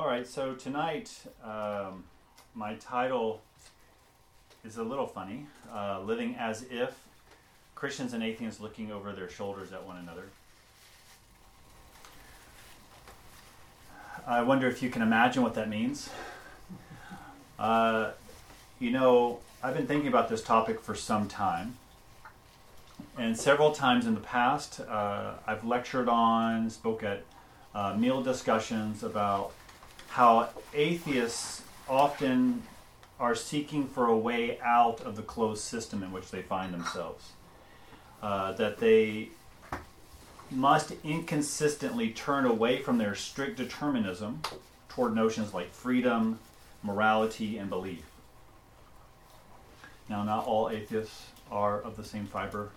All right, so tonight um, my title is a little funny uh, Living as If Christians and Atheists Looking Over Their Shoulders at One Another. I wonder if you can imagine what that means. Uh, you know, I've been thinking about this topic for some time. And several times in the past, uh, I've lectured on, spoke at uh, meal discussions about how atheists often are seeking for a way out of the closed system in which they find themselves. Uh, that they must inconsistently turn away from their strict determinism toward notions like freedom, morality, and belief. Now, not all atheists are of the same fiber,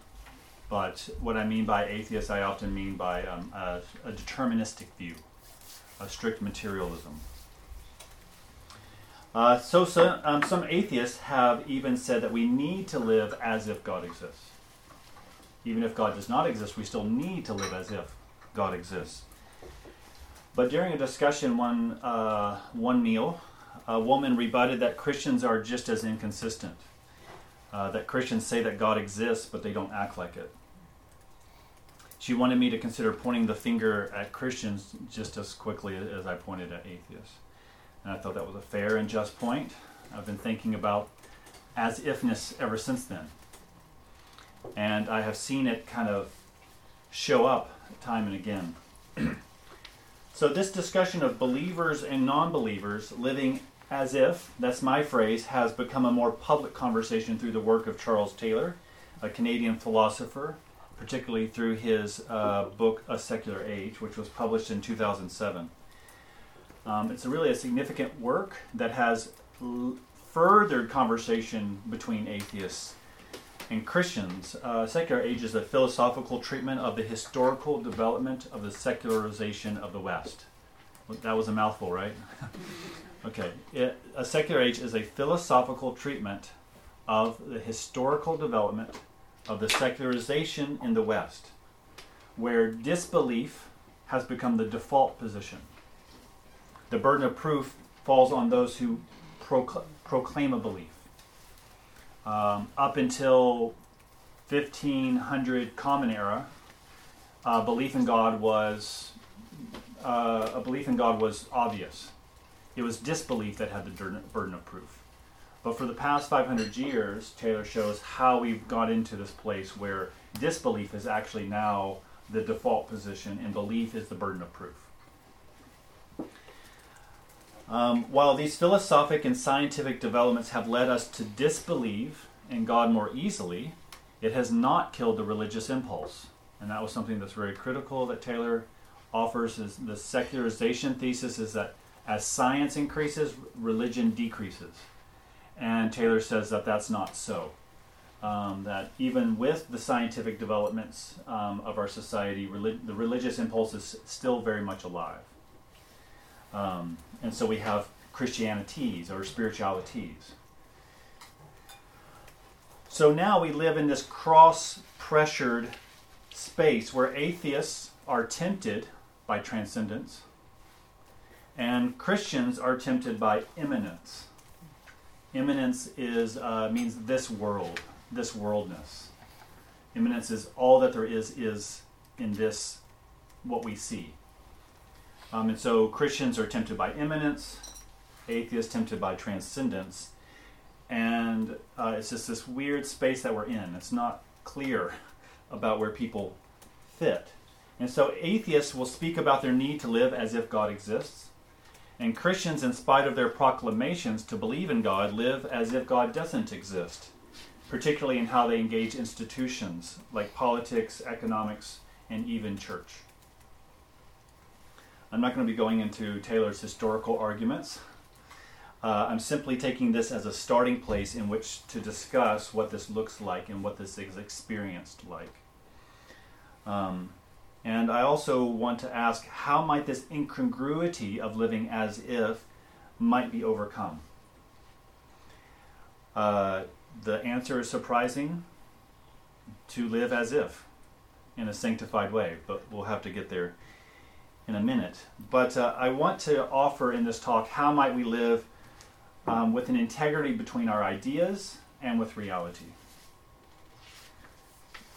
but what I mean by atheist, I often mean by um, a, a deterministic view, strict materialism. Uh, so, so um, some atheists have even said that we need to live as if God exists. Even if God does not exist, we still need to live as if God exists. But during a discussion, one, uh, one meal, a woman rebutted that Christians are just as inconsistent. Uh, that Christians say that God exists, but they don't act like it. She wanted me to consider pointing the finger at Christians just as quickly as I pointed at atheists. And I thought that was a fair and just point. I've been thinking about as ifness ever since then. And I have seen it kind of show up time and again. so, this discussion of believers and non believers living as if, that's my phrase, has become a more public conversation through the work of Charles Taylor, a Canadian philosopher, particularly through his uh, book A Secular Age, which was published in 2007. Um, it's a really a significant work that has l- furthered conversation between atheists and Christians. Uh, secular Age is a philosophical treatment of the historical development of the secularization of the West. That was a mouthful, right? okay. It, a secular age is a philosophical treatment of the historical development of the secularization in the West, where disbelief has become the default position. The burden of proof falls on those who procl- proclaim a belief. Um, up until 1500 Common Era, uh, belief in God was uh, a belief in God was obvious. It was disbelief that had the burden of proof. But for the past 500 years, Taylor shows how we've got into this place where disbelief is actually now the default position and belief is the burden of proof. Um, while these philosophic and scientific developments have led us to disbelieve in God more easily, it has not killed the religious impulse. And that was something that's very critical that Taylor offers. Is the secularization thesis is that as science increases, religion decreases. And Taylor says that that's not so. Um, that even with the scientific developments um, of our society, relig- the religious impulse is still very much alive. Um, and so we have Christianities or spiritualities. So now we live in this cross pressured space where atheists are tempted by transcendence and Christians are tempted by immanence. Immanence is uh, means this world, this worldness. Immanence is all that there is is in this what we see. Um, and so Christians are tempted by immanence, atheists tempted by transcendence, and uh, it's just this weird space that we're in. It's not clear about where people fit. And so atheists will speak about their need to live as if God exists. And Christians, in spite of their proclamations to believe in God, live as if God doesn't exist, particularly in how they engage institutions like politics, economics, and even church. I'm not going to be going into Taylor's historical arguments. Uh, I'm simply taking this as a starting place in which to discuss what this looks like and what this is experienced like. Um, and I also want to ask how might this incongruity of living as if might be overcome? Uh, the answer is surprising to live as if in a sanctified way, but we'll have to get there in a minute. But uh, I want to offer in this talk how might we live um, with an integrity between our ideas and with reality.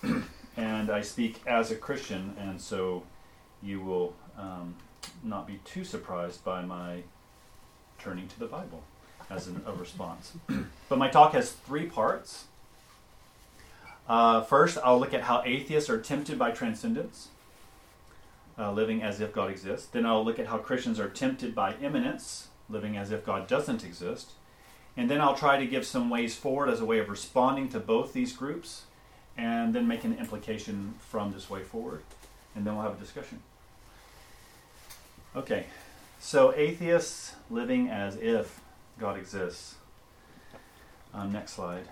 and I speak as a Christian, and so you will um, not be too surprised by my turning to the Bible as an, a response. but my talk has three parts. Uh, first, I'll look at how atheists are tempted by transcendence, uh, living as if God exists. Then I'll look at how Christians are tempted by immanence, living as if God doesn't exist. And then I'll try to give some ways forward as a way of responding to both these groups, and then make an implication from this way forward. And then we'll have a discussion. Okay, so atheists living as if God exists. Um, next slide.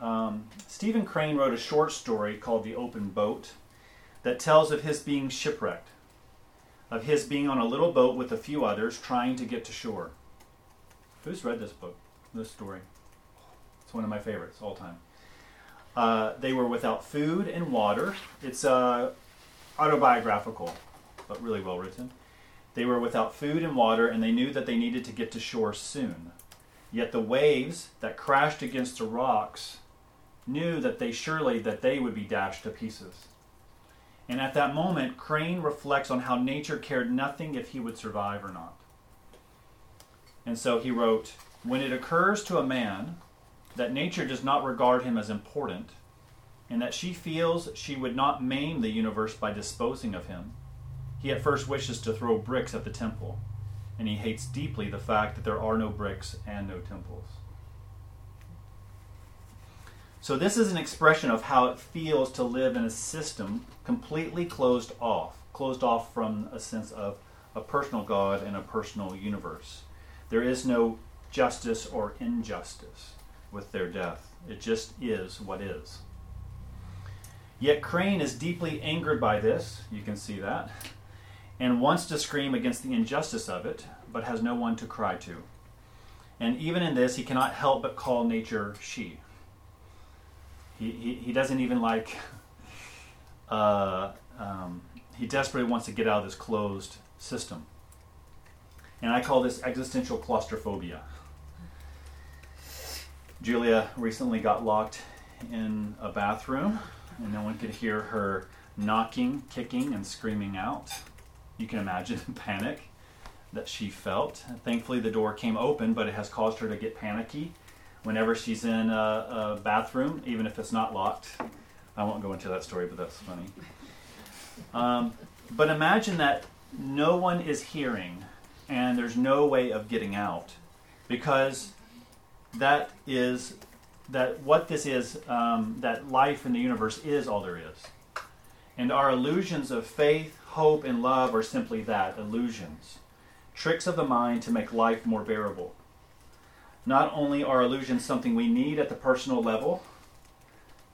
Um, Stephen Crane wrote a short story called The Open Boat that tells of his being shipwrecked, of his being on a little boat with a few others trying to get to shore. Who's read this book, this story? It's one of my favorites all time. Uh, they were without food and water. It's uh, autobiographical, but really well written. They were without food and water, and they knew that they needed to get to shore soon. Yet the waves that crashed against the rocks knew that they surely that they would be dashed to pieces. And at that moment, Crane reflects on how nature cared nothing if he would survive or not. And so he wrote, When it occurs to a man that nature does not regard him as important, and that she feels she would not maim the universe by disposing of him, he at first wishes to throw bricks at the temple and he hates deeply the fact that there are no bricks and no temples. So, this is an expression of how it feels to live in a system completely closed off, closed off from a sense of a personal God and a personal universe. There is no justice or injustice with their death, it just is what is. Yet Crane is deeply angered by this, you can see that and wants to scream against the injustice of it, but has no one to cry to. And even in this, he cannot help but call nature she. He, he, he doesn't even like, uh, um, he desperately wants to get out of this closed system. And I call this existential claustrophobia. Julia recently got locked in a bathroom, and no one could hear her knocking, kicking, and screaming out. You can imagine the panic that she felt. Thankfully, the door came open, but it has caused her to get panicky whenever she's in a, a bathroom, even if it's not locked. I won't go into that story, but that's funny. Um, but imagine that no one is hearing and there's no way of getting out because that is that what this is um, that life in the universe is all there is and our illusions of faith hope, and love are simply that illusions, tricks of the mind to make life more bearable. Not only are illusions something we need at the personal level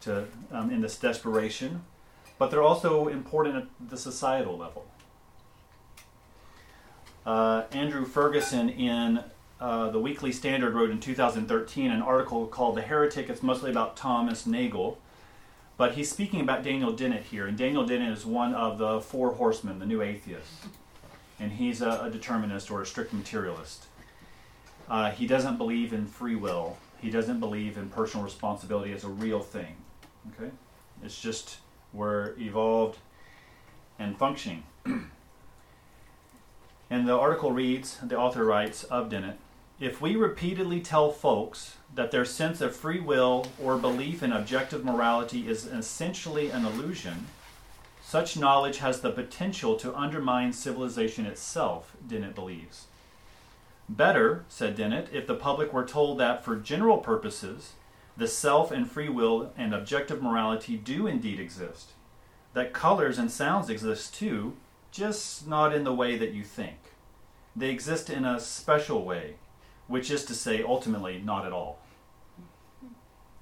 to, um, in this desperation, but they're also important at the societal level. Uh, Andrew Ferguson in uh, the Weekly Standard wrote in 2013 an article called The Heretic. It's mostly about Thomas Nagel but he's speaking about Daniel Dennett here, and Daniel Dennett is one of the four horsemen, the new atheists. And he's a, a determinist or a strict materialist. Uh, he doesn't believe in free will, he doesn't believe in personal responsibility as a real thing. Okay? It's just we're evolved and functioning. and the article reads the author writes of Dennett if we repeatedly tell folks that their sense of free will or belief in objective morality is essentially an illusion, such knowledge has the potential to undermine civilization itself, Dennett believes. Better, said Dennett, if the public were told that for general purposes, the self and free will and objective morality do indeed exist, that colors and sounds exist too, just not in the way that you think. They exist in a special way which is to say, ultimately, not at all.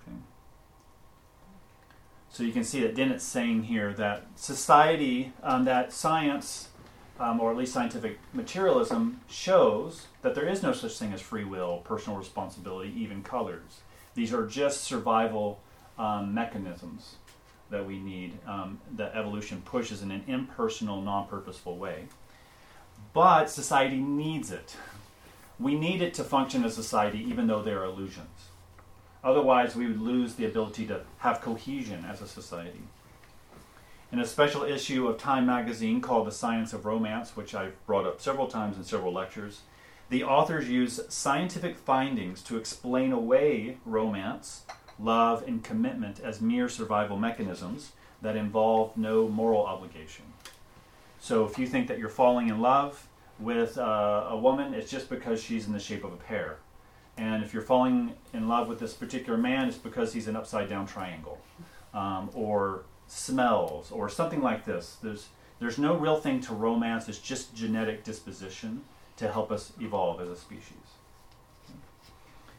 Okay. So you can see that Dennett's saying here that society, um, that science, um, or at least scientific materialism, shows that there is no such thing as free will, personal responsibility, even colors. These are just survival um, mechanisms that we need, um, that evolution pushes in an impersonal, non purposeful way. but society needs it. We need it to function as a society, even though they're illusions. Otherwise, we would lose the ability to have cohesion as a society. In a special issue of Time magazine called The Science of Romance, which I've brought up several times in several lectures, the authors use scientific findings to explain away romance, love, and commitment as mere survival mechanisms that involve no moral obligation. So if you think that you're falling in love with uh, a woman, it's just because she's in the shape of a pear. And if you're falling in love with this particular man, it's because he's an upside down triangle. Um, or smells, or something like this. There's, there's no real thing to romance, it's just genetic disposition to help us evolve as a species.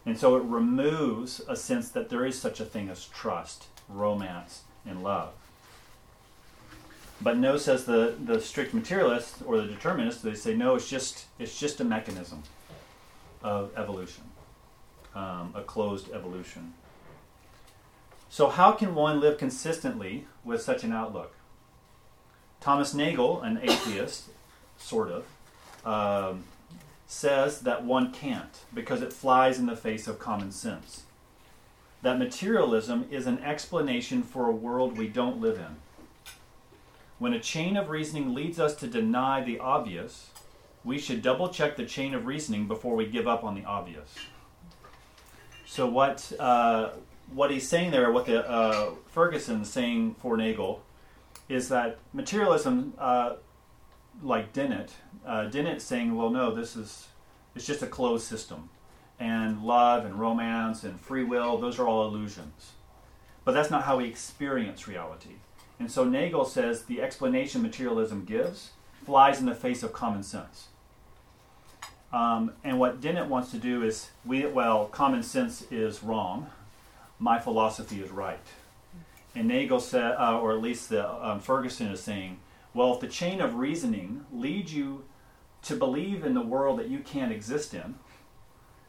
And so it removes a sense that there is such a thing as trust, romance, and love. But no, says the, the strict materialist or the determinist, they say no, it's just it's just a mechanism of evolution, um, a closed evolution. So how can one live consistently with such an outlook? Thomas Nagel, an atheist, sort of, um, says that one can't because it flies in the face of common sense. That materialism is an explanation for a world we don't live in. When a chain of reasoning leads us to deny the obvious, we should double check the chain of reasoning before we give up on the obvious. So, what, uh, what he's saying there, what the uh, Ferguson's saying for Nagel, is that materialism uh, like Dennett, uh, Dennett saying, well, no, this is it's just a closed system, and love and romance and free will, those are all illusions. But that's not how we experience reality. And so Nagel says the explanation materialism gives flies in the face of common sense. Um, and what Dennett wants to do is, we, well, common sense is wrong. My philosophy is right. And Nagel said, uh, or at least the, um, Ferguson is saying, well, if the chain of reasoning leads you to believe in the world that you can't exist in,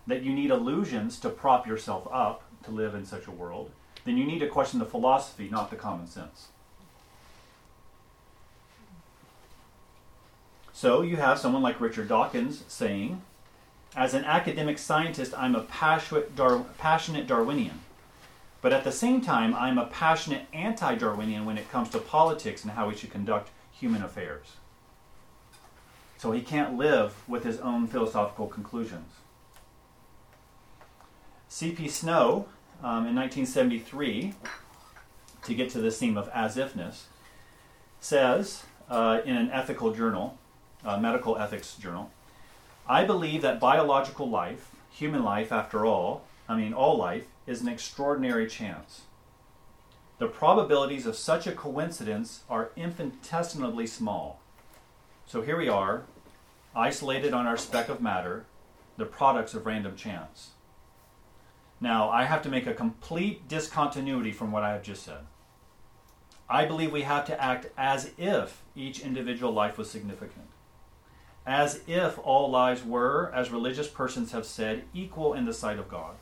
that you need illusions to prop yourself up to live in such a world, then you need to question the philosophy, not the common sense. So you have someone like Richard Dawkins saying, as an academic scientist, I'm a passionate, Darwinian. But at the same time, I'm a passionate anti Darwinian when it comes to politics and how we should conduct human affairs. So he can't live with his own philosophical conclusions. C.P. Snow, um, in 1973, to get to this theme of as ifness, says uh, in an ethical journal, a medical ethics journal, I believe that biological life, human life after all, I mean all life, is an extraordinary chance. The probabilities of such a coincidence are infinitesimally small. So here we are, isolated on our speck of matter, the products of random chance. Now, I have to make a complete discontinuity from what I have just said. I believe we have to act as if each individual life was significant. As if all lives were, as religious persons have said, equal in the sight of God.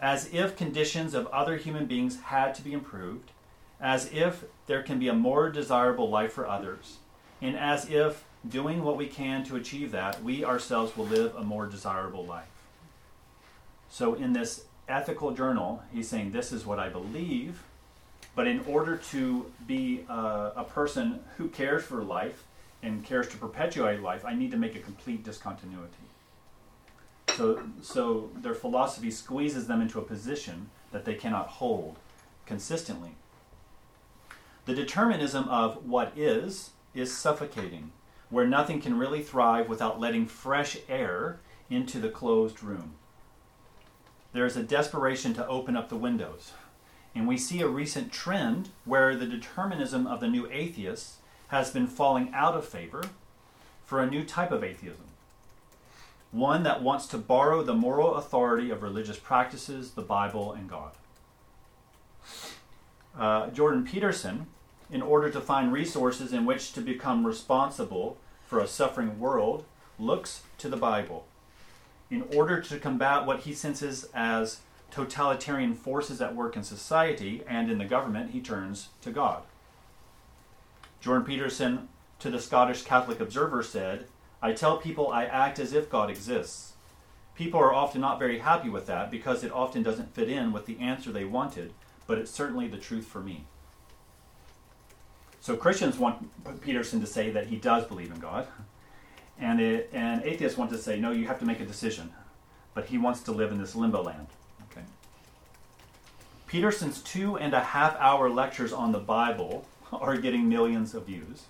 As if conditions of other human beings had to be improved, as if there can be a more desirable life for others, and as if, doing what we can to achieve that, we ourselves will live a more desirable life. So, in this ethical journal, he's saying, This is what I believe, but in order to be a, a person who cares for life and cares to perpetuate life, I need to make a complete discontinuity. So, so their philosophy squeezes them into a position that they cannot hold consistently. The determinism of what is is suffocating, where nothing can really thrive without letting fresh air into the closed room. There is a desperation to open up the windows. And we see a recent trend where the determinism of the new atheists has been falling out of favor for a new type of atheism one that wants to borrow the moral authority of religious practices, the Bible, and God. Uh, Jordan Peterson, in order to find resources in which to become responsible for a suffering world, looks to the Bible. In order to combat what he senses as totalitarian forces at work in society and in the government, he turns to God. Jordan Peterson, to the Scottish Catholic Observer, said, I tell people I act as if God exists. People are often not very happy with that because it often doesn't fit in with the answer they wanted, but it's certainly the truth for me. So Christians want Peterson to say that he does believe in God, and, it, and atheists want to say, no, you have to make a decision. But he wants to live in this limbo land. Okay. Peterson's two and a half hour lectures on the Bible are getting millions of views,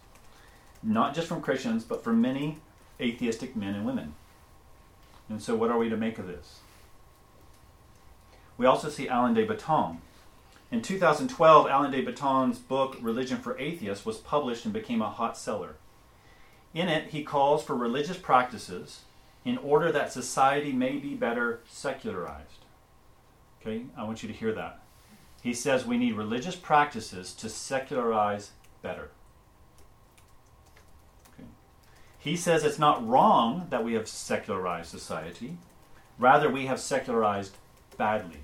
not just from Christians, but from many atheistic men and women. And so, what are we to make of this? We also see Alain de Botton. In 2012, Alain de Botton's book, Religion for Atheists, was published and became a hot seller. In it, he calls for religious practices in order that society may be better secularized. Okay, I want you to hear that. He says we need religious practices to secularize better. He says it's not wrong that we have secularized society. Rather, we have secularized badly.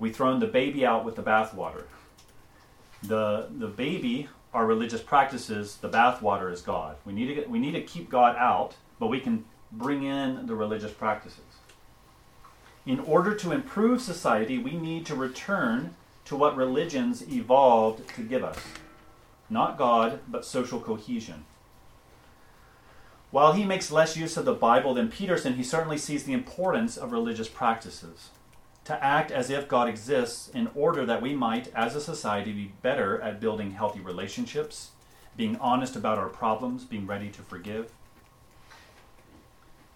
We've thrown the baby out with the bathwater. The, the baby are religious practices, the bathwater is God. We need, to get, we need to keep God out, but we can bring in the religious practices. In order to improve society, we need to return to what religions evolved to give us not God, but social cohesion. While he makes less use of the Bible than Peterson, he certainly sees the importance of religious practices. To act as if God exists in order that we might, as a society, be better at building healthy relationships, being honest about our problems, being ready to forgive.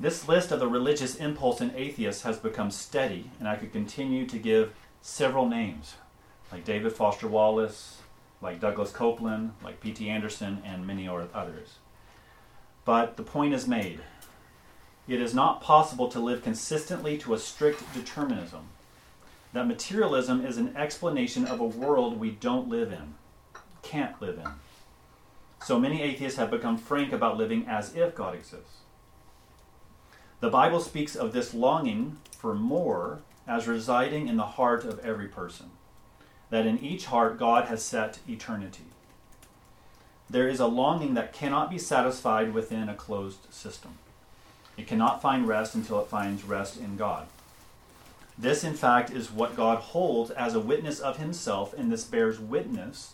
This list of the religious impulse in atheists has become steady, and I could continue to give several names, like David Foster Wallace, like Douglas Coupland, like P.T. Anderson, and many others. But the point is made. It is not possible to live consistently to a strict determinism. That materialism is an explanation of a world we don't live in, can't live in. So many atheists have become frank about living as if God exists. The Bible speaks of this longing for more as residing in the heart of every person, that in each heart God has set eternity there is a longing that cannot be satisfied within a closed system. It cannot find rest until it finds rest in God. This, in fact, is what God holds as a witness of himself, and this bears witness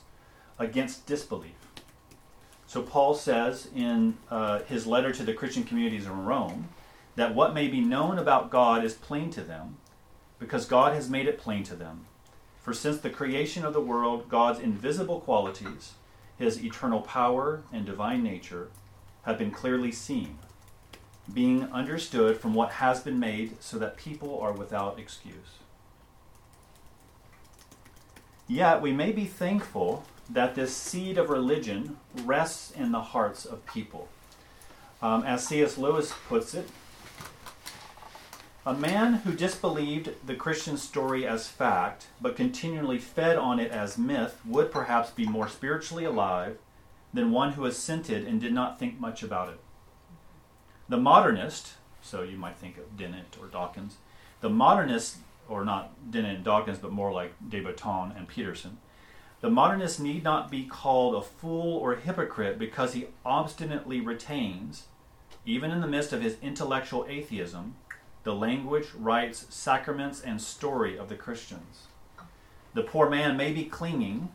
against disbelief. So, Paul says in uh, his letter to the Christian communities in Rome that what may be known about God is plain to them because God has made it plain to them. For since the creation of the world, God's invisible qualities, his eternal power and divine nature have been clearly seen, being understood from what has been made, so that people are without excuse. Yet we may be thankful that this seed of religion rests in the hearts of people. Um, as C.S. Lewis puts it, a man who disbelieved the Christian story as fact, but continually fed on it as myth, would perhaps be more spiritually alive than one who assented and did not think much about it. The modernist, so you might think of Dennett or Dawkins, the modernist, or not Dennett and Dawkins, but more like de Botton and Peterson, the modernist need not be called a fool or a hypocrite because he obstinately retains, even in the midst of his intellectual atheism, the language, rites, sacraments, and story of the Christians. The poor man may be clinging,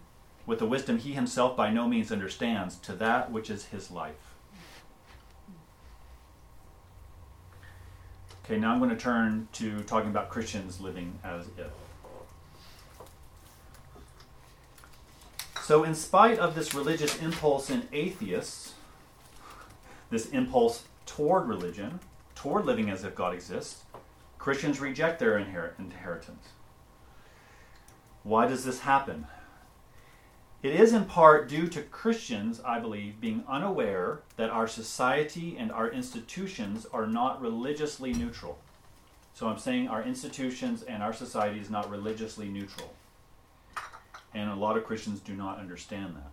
with the wisdom he himself by no means understands, to that which is his life. Okay, now I'm going to turn to talking about Christians living as if. So, in spite of this religious impulse in atheists, this impulse toward religion, toward living as if God exists, Christians reject their inheritance. Why does this happen? It is in part due to Christians, I believe, being unaware that our society and our institutions are not religiously neutral. So I'm saying our institutions and our society is not religiously neutral. And a lot of Christians do not understand that.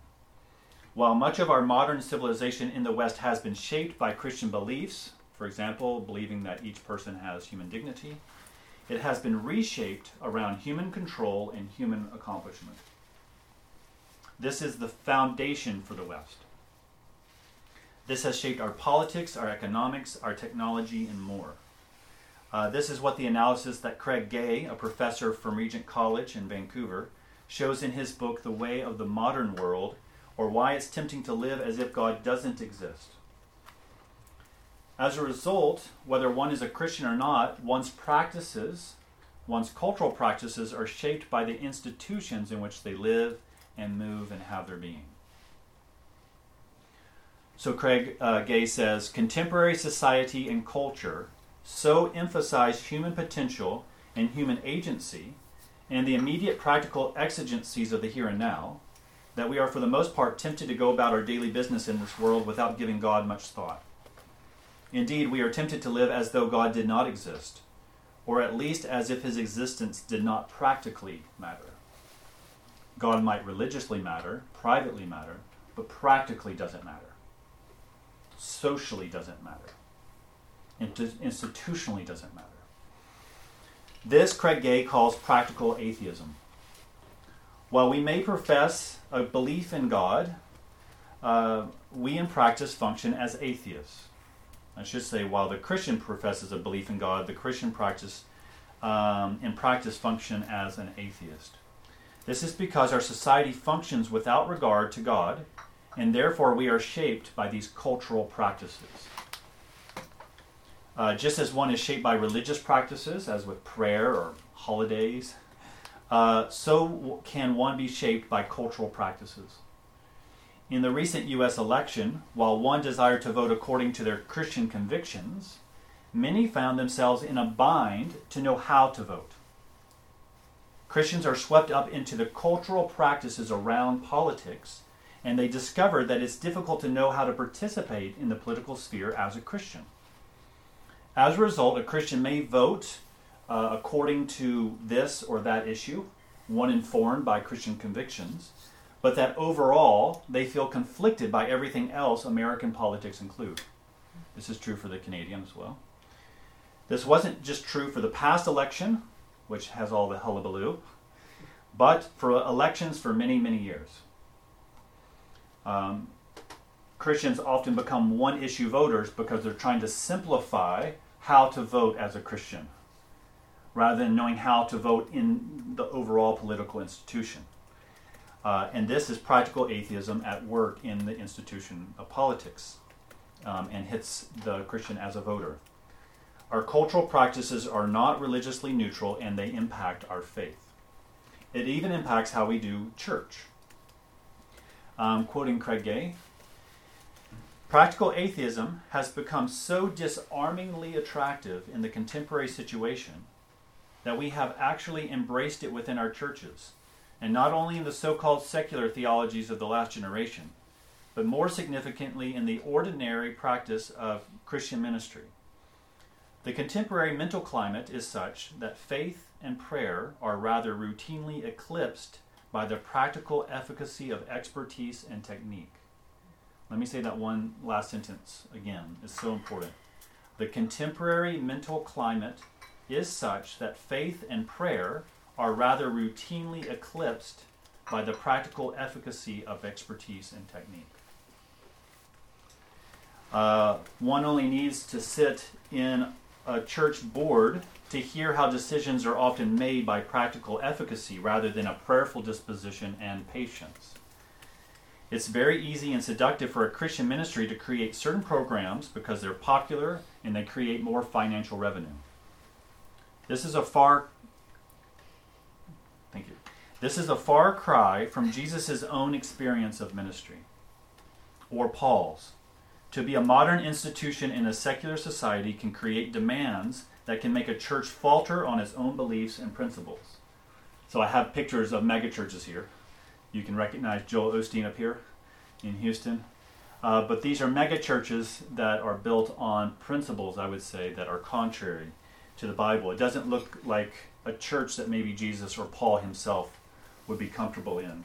While much of our modern civilization in the West has been shaped by Christian beliefs, for example, believing that each person has human dignity. It has been reshaped around human control and human accomplishment. This is the foundation for the West. This has shaped our politics, our economics, our technology, and more. Uh, this is what the analysis that Craig Gay, a professor from Regent College in Vancouver, shows in his book, The Way of the Modern World, or Why It's Tempting to Live as If God Doesn't Exist. As a result, whether one is a Christian or not, one's practices, one's cultural practices, are shaped by the institutions in which they live and move and have their being. So Craig uh, Gay says contemporary society and culture so emphasize human potential and human agency and the immediate practical exigencies of the here and now that we are for the most part tempted to go about our daily business in this world without giving God much thought. Indeed, we are tempted to live as though God did not exist, or at least as if his existence did not practically matter. God might religiously matter, privately matter, but practically doesn't matter. Socially doesn't matter institutionally doesn't matter. This Craig Gay calls practical atheism. While we may profess a belief in God, uh, we in practice function as atheists. I should say, while the Christian professes a belief in God, the Christian practice um, in practice function as an atheist. This is because our society functions without regard to God, and therefore we are shaped by these cultural practices. Uh, just as one is shaped by religious practices, as with prayer or holidays, uh, so can one be shaped by cultural practices. In the recent U.S. election, while one desired to vote according to their Christian convictions, many found themselves in a bind to know how to vote. Christians are swept up into the cultural practices around politics, and they discover that it's difficult to know how to participate in the political sphere as a Christian. As a result, a Christian may vote uh, according to this or that issue, one informed by Christian convictions, but that overall they feel conflicted by everything else American politics include. This is true for the Canadian as well. This wasn't just true for the past election, which has all the hullabaloo, but for elections for many, many years. Um, Christians often become one issue voters because they're trying to simplify how to vote as a Christian rather than knowing how to vote in the overall political institution. Uh, and this is practical atheism at work in the institution of politics um, and hits the Christian as a voter. Our cultural practices are not religiously neutral and they impact our faith. It even impacts how we do church. Um, quoting Craig Gay, Practical atheism has become so disarmingly attractive in the contemporary situation that we have actually embraced it within our churches, and not only in the so called secular theologies of the last generation, but more significantly in the ordinary practice of Christian ministry. The contemporary mental climate is such that faith and prayer are rather routinely eclipsed by the practical efficacy of expertise and technique. Let me say that one last sentence again. It's so important. The contemporary mental climate is such that faith and prayer are rather routinely eclipsed by the practical efficacy of expertise and technique. Uh, one only needs to sit in a church board to hear how decisions are often made by practical efficacy rather than a prayerful disposition and patience. It's very easy and seductive for a Christian ministry to create certain programs because they're popular and they create more financial revenue. This is a far Thank you. This is a far cry from Jesus' own experience of ministry or Paul's. To be a modern institution in a secular society can create demands that can make a church falter on its own beliefs and principles. So I have pictures of megachurches here. You can recognize Joel Osteen up here in Houston. Uh, but these are megachurches that are built on principles, I would say, that are contrary to the Bible. It doesn't look like a church that maybe Jesus or Paul himself would be comfortable in.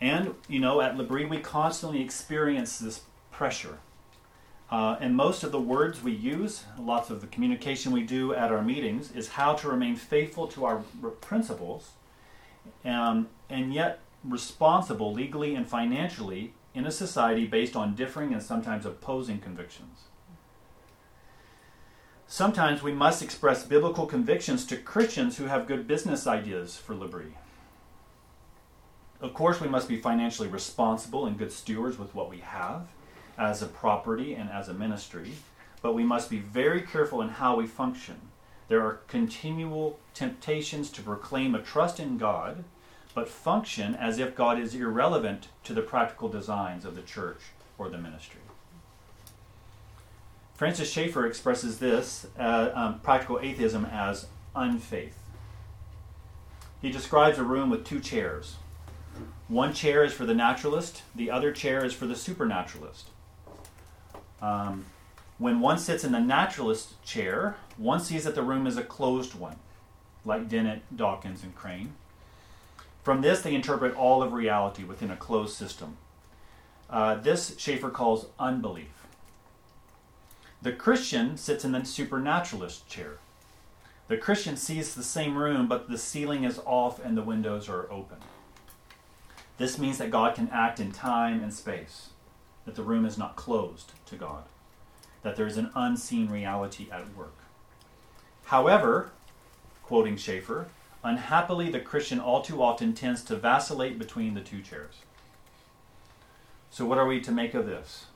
And, you know, at L'Abri, we constantly experience this pressure. Uh, and most of the words we use, lots of the communication we do at our meetings, is how to remain faithful to our principles um, and yet responsible legally and financially in a society based on differing and sometimes opposing convictions. Sometimes we must express biblical convictions to Christians who have good business ideas for liberty. Of course, we must be financially responsible and good stewards with what we have as a property and as a ministry, but we must be very careful in how we function. There are continual temptations to proclaim a trust in God, but function as if God is irrelevant to the practical designs of the church or the ministry. Francis Schaeffer expresses this uh, um, practical atheism as unfaith. He describes a room with two chairs. One chair is for the naturalist, the other chair is for the supernaturalist. Um, when one sits in the naturalist chair, one sees that the room is a closed one, like Dennett, Dawkins, and Crane. From this, they interpret all of reality within a closed system. Uh, this Schaeffer calls unbelief. The Christian sits in the supernaturalist chair. The Christian sees the same room, but the ceiling is off and the windows are open. This means that God can act in time and space, that the room is not closed to God, that there is an unseen reality at work. However, quoting Schaeffer, unhappily the Christian all too often tends to vacillate between the two chairs. So, what are we to make of this?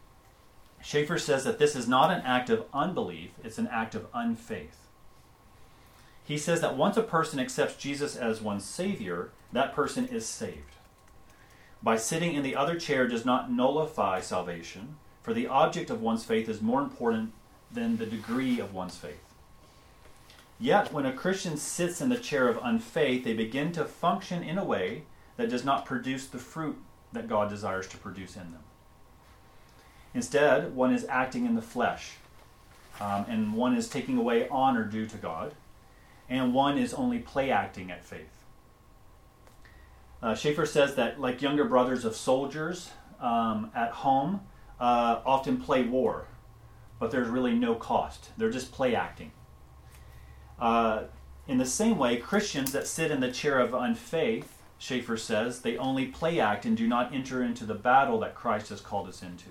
Schaeffer says that this is not an act of unbelief, it's an act of unfaith. He says that once a person accepts Jesus as one's Savior, that person is saved. By sitting in the other chair does not nullify salvation, for the object of one's faith is more important than the degree of one's faith. Yet, when a Christian sits in the chair of unfaith, they begin to function in a way that does not produce the fruit that God desires to produce in them. Instead, one is acting in the flesh, um, and one is taking away honor due to God, and one is only play acting at faith. Uh, Schaeffer says that, like younger brothers of soldiers um, at home, uh, often play war, but there's really no cost. They're just play acting. Uh, in the same way, Christians that sit in the chair of unfaith, Schaeffer says, they only play act and do not enter into the battle that Christ has called us into.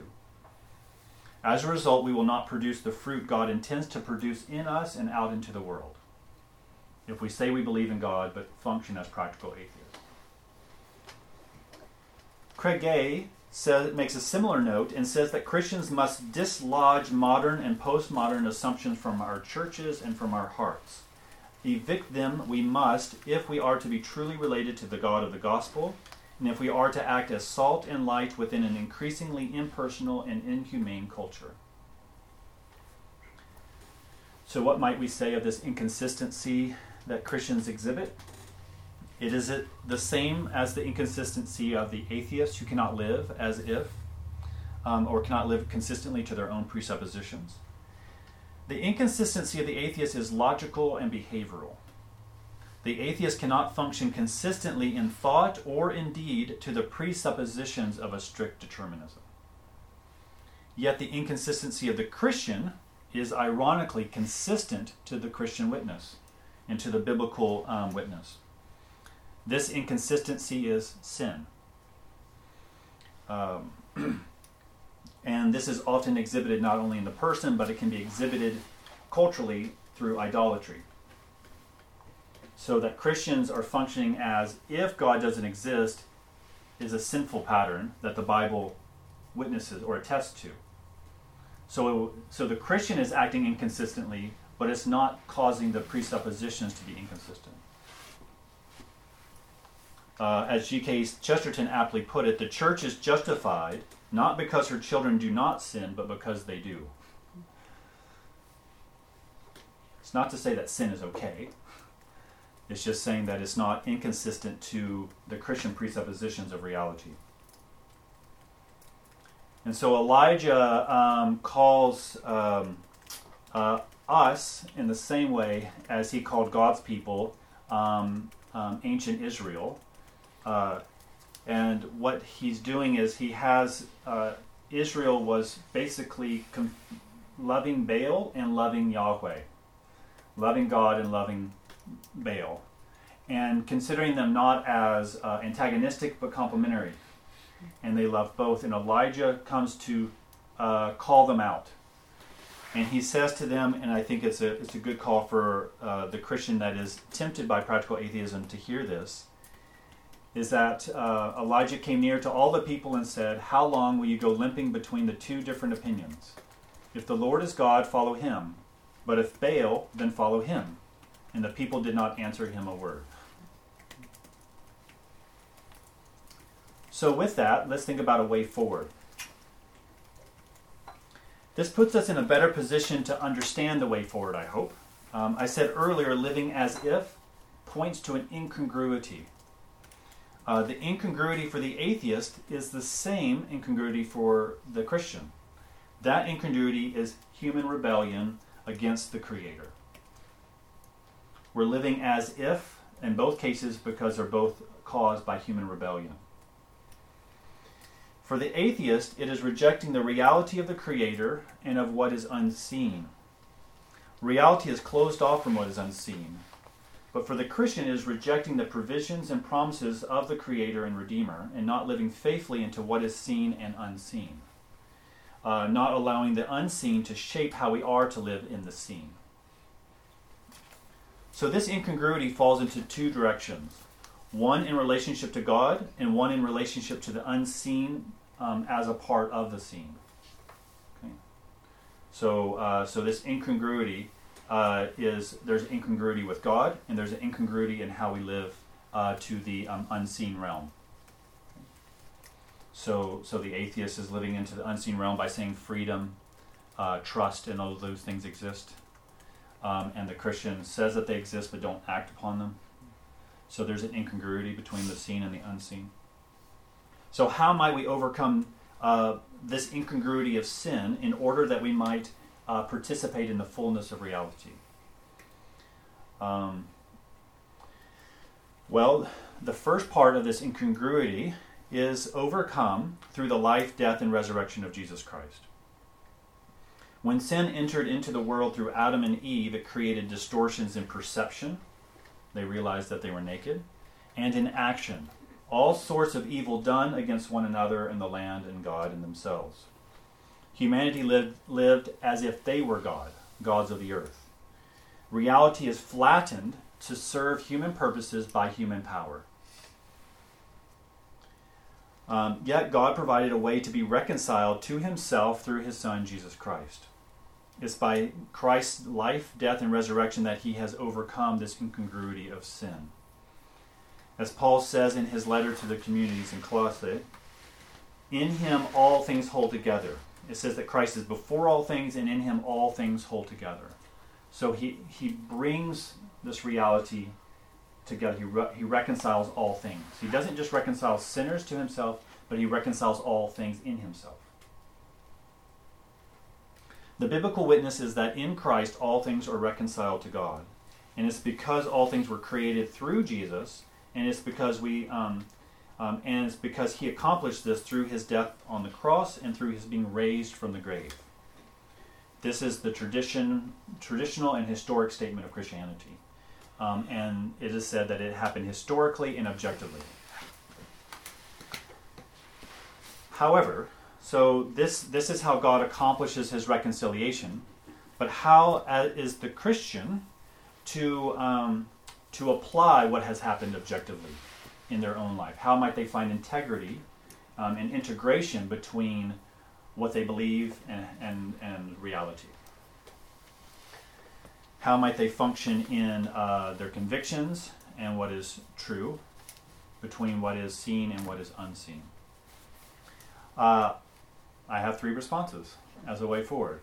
As a result, we will not produce the fruit God intends to produce in us and out into the world. If we say we believe in God but function as practical atheists. Craig Gay says, makes a similar note and says that Christians must dislodge modern and postmodern assumptions from our churches and from our hearts. Evict them we must if we are to be truly related to the God of the gospel and if we are to act as salt and light within an increasingly impersonal and inhumane culture. So, what might we say of this inconsistency that Christians exhibit? It is the same as the inconsistency of the atheists who cannot live as if, um, or cannot live consistently to their own presuppositions. The inconsistency of the atheist is logical and behavioral. The atheist cannot function consistently in thought or in deed to the presuppositions of a strict determinism. Yet the inconsistency of the Christian is ironically consistent to the Christian witness and to the biblical um, witness. This inconsistency is sin. Um, and this is often exhibited not only in the person, but it can be exhibited culturally through idolatry so that Christians are functioning as if God doesn't exist is a sinful pattern that the Bible witnesses or attests to. So, so the Christian is acting inconsistently, but it's not causing the presuppositions to be inconsistent. Uh, as G.K. Chesterton aptly put it, the church is justified not because her children do not sin, but because they do. It's not to say that sin is okay. It's just saying that it's not inconsistent to the Christian presuppositions of reality. And so Elijah um, calls um, uh, us in the same way as he called God's people um, um ancient Israel. Uh, and what he's doing is he has uh, Israel was basically com- loving Baal and loving Yahweh, loving God and loving Baal, and considering them not as uh, antagonistic but complementary. and they love both. And Elijah comes to uh, call them out. And he says to them, and I think it's a, it's a good call for uh, the Christian that is tempted by practical atheism to hear this, is that uh, Elijah came near to all the people and said, How long will you go limping between the two different opinions? If the Lord is God, follow him. But if Baal, then follow him. And the people did not answer him a word. So, with that, let's think about a way forward. This puts us in a better position to understand the way forward, I hope. Um, I said earlier, living as if points to an incongruity. Uh, the incongruity for the atheist is the same incongruity for the Christian. That incongruity is human rebellion against the Creator. We're living as if, in both cases, because they're both caused by human rebellion. For the atheist, it is rejecting the reality of the Creator and of what is unseen. Reality is closed off from what is unseen. But for the Christian, it is rejecting the provisions and promises of the Creator and Redeemer and not living faithfully into what is seen and unseen. Uh, not allowing the unseen to shape how we are to live in the seen. So this incongruity falls into two directions one in relationship to God, and one in relationship to the unseen um, as a part of the scene. Okay. So, uh, so this incongruity uh, is there's incongruity with God, and there's an incongruity in how we live uh, to the um, unseen realm. So, so the atheist is living into the unseen realm by saying freedom, uh, trust, and all those things exist. Um, and the Christian says that they exist but don't act upon them. So there's an incongruity between the seen and the unseen. So, how might we overcome uh, this incongruity of sin in order that we might uh, participate in the fullness of reality? Um, well, the first part of this incongruity is overcome through the life, death, and resurrection of Jesus Christ. When sin entered into the world through Adam and Eve, it created distortions in perception they realized that they were naked. And in action, all sorts of evil done against one another and the land and God and themselves. Humanity lived, lived as if they were God, gods of the earth. Reality is flattened to serve human purposes by human power. Um, yet God provided a way to be reconciled to himself through his Son, Jesus Christ. It's by Christ's life, death, and resurrection that he has overcome this incongruity of sin. As Paul says in his letter to the communities in Colossae, in him all things hold together. It says that Christ is before all things, and in him all things hold together. So he, he brings this reality together. He, re- he reconciles all things. He doesn't just reconcile sinners to himself, but he reconciles all things in himself. The biblical witness is that in Christ all things are reconciled to God. And it's because all things were created through Jesus, and it's because we um, um, and it's because he accomplished this through his death on the cross and through his being raised from the grave. This is the tradition, traditional and historic statement of Christianity. Um, and it is said that it happened historically and objectively. However, so this this is how God accomplishes His reconciliation. But how uh, the Christian to um, to apply what has happened objectively in their own life? How might they find integrity um, and integration between what they believe and, and, and reality? How might they function in uh, their convictions and what is true between what is seen and what is unseen? Uh, I have three responses as a way forward.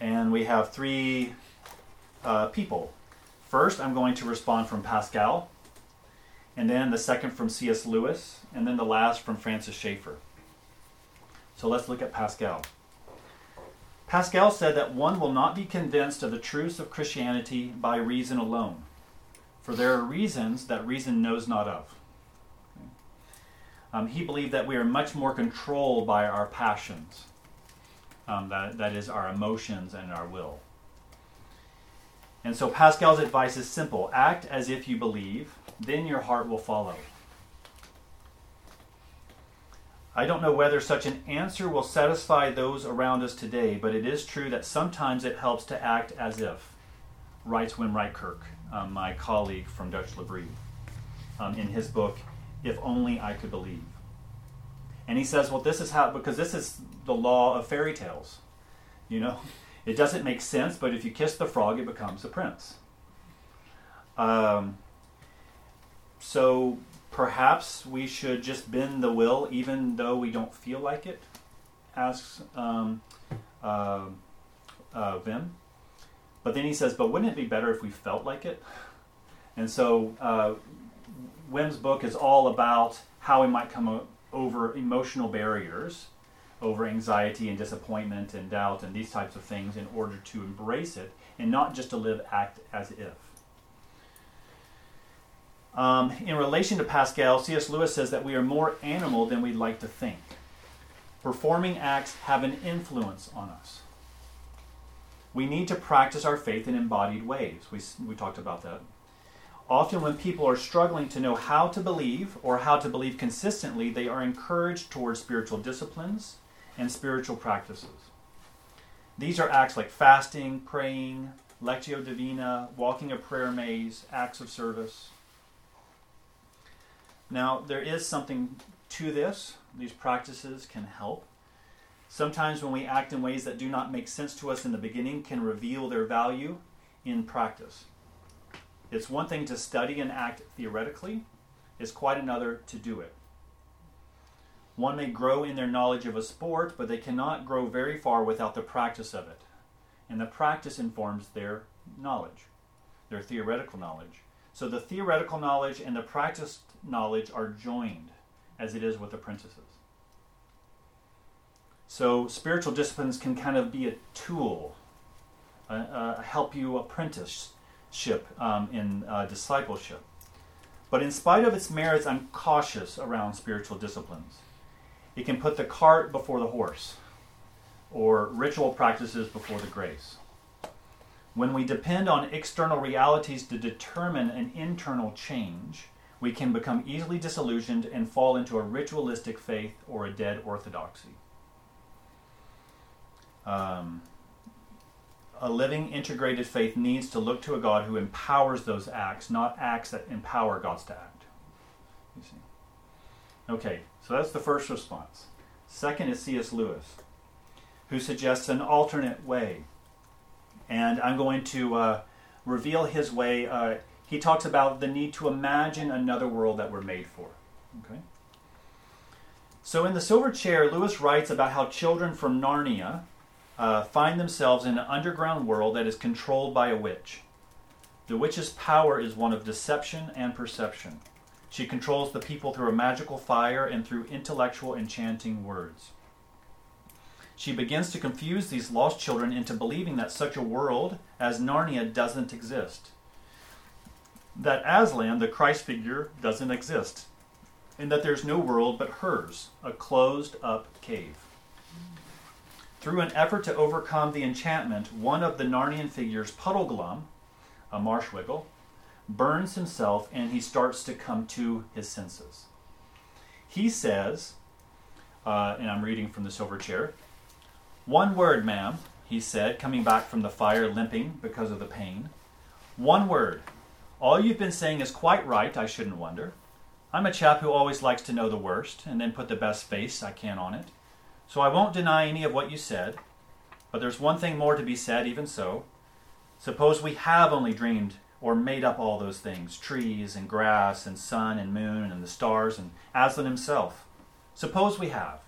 And we have three uh, people. First, I'm going to respond from Pascal, and then the second from C.S. Lewis, and then the last from Francis Schaeffer. So let's look at Pascal. Pascal said that one will not be convinced of the truths of Christianity by reason alone, for there are reasons that reason knows not of. Um, he believed that we are much more controlled by our passions, um, that, that is, our emotions and our will. And so Pascal's advice is simple act as if you believe, then your heart will follow. I don't know whether such an answer will satisfy those around us today, but it is true that sometimes it helps to act as if, writes Wim Rietkerk, um, my colleague from Dutch L'Abri, um, in his book, If Only I Could Believe. And he says, well, this is how, because this is the law of fairy tales. You know, it doesn't make sense, but if you kiss the frog, it becomes a prince. Um, so perhaps we should just bend the will even though we don't feel like it, asks um, uh, uh, Wim. But then he says, but wouldn't it be better if we felt like it? And so uh, Wim's book is all about how we might come over emotional barriers, over anxiety and disappointment and doubt and these types of things in order to embrace it and not just to live act as if. Um, in relation to Pascal, C.S. Lewis says that we are more animal than we'd like to think. Performing acts have an influence on us. We need to practice our faith in embodied ways. We, we talked about that. Often, when people are struggling to know how to believe or how to believe consistently, they are encouraged towards spiritual disciplines and spiritual practices. These are acts like fasting, praying, lectio divina, walking a prayer maze, acts of service. Now, there is something to this. These practices can help. Sometimes, when we act in ways that do not make sense to us in the beginning, can reveal their value in practice. It's one thing to study and act theoretically, it's quite another to do it. One may grow in their knowledge of a sport, but they cannot grow very far without the practice of it. And the practice informs their knowledge, their theoretical knowledge. So the theoretical knowledge and the practiced knowledge are joined, as it is with apprentices. So spiritual disciplines can kind of be a tool, uh, uh, help you um, in uh, discipleship. But in spite of its merits, I'm cautious around spiritual disciplines. It can put the cart before the horse, or ritual practices before the grace. When we depend on external realities to determine an internal change, we can become easily disillusioned and fall into a ritualistic faith or a dead orthodoxy. Um, a living, integrated faith needs to look to a God who empowers those acts, not acts that empower God's to act. You see? Okay, so that's the first response. Second is C.S. Lewis, who suggests an alternate way and I'm going to uh, reveal his way. Uh, he talks about the need to imagine another world that we're made for. Okay. So in the Silver Chair, Lewis writes about how children from Narnia uh, find themselves in an underground world that is controlled by a witch. The witch's power is one of deception and perception. She controls the people through a magical fire and through intellectual, enchanting words. She begins to confuse these lost children into believing that such a world as Narnia doesn't exist. That Aslan, the Christ figure, doesn't exist. And that there's no world but hers, a closed up cave. Through an effort to overcome the enchantment, one of the Narnian figures, Puddleglum, a marshwiggle, burns himself and he starts to come to his senses. He says, uh, and I'm reading from the silver chair, one word, ma'am, he said, coming back from the fire limping because of the pain. One word. All you've been saying is quite right, I shouldn't wonder. I'm a chap who always likes to know the worst and then put the best face I can on it. So I won't deny any of what you said. But there's one thing more to be said, even so. Suppose we have only dreamed or made up all those things trees and grass and sun and moon and the stars and Aslan himself. Suppose we have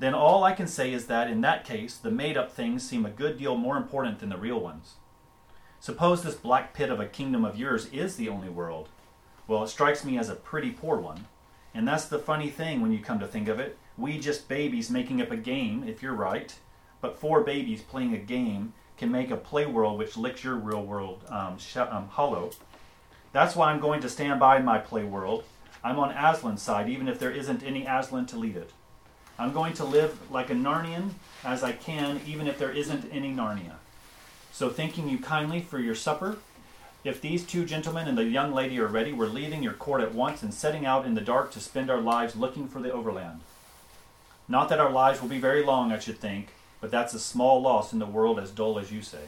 then all I can say is that in that case, the made up things seem a good deal more important than the real ones. Suppose this black pit of a kingdom of yours is the only world. Well, it strikes me as a pretty poor one. And that's the funny thing when you come to think of it. We just babies making up a game, if you're right. But four babies playing a game can make a play world which licks your real world um, sh- um, hollow. That's why I'm going to stand by my play world. I'm on Aslan's side, even if there isn't any Aslan to lead it. I'm going to live like a Narnian as I can, even if there isn't any Narnia. So, thanking you kindly for your supper, if these two gentlemen and the young lady are ready, we're leaving your court at once and setting out in the dark to spend our lives looking for the overland. Not that our lives will be very long, I should think, but that's a small loss in the world as dull as you say.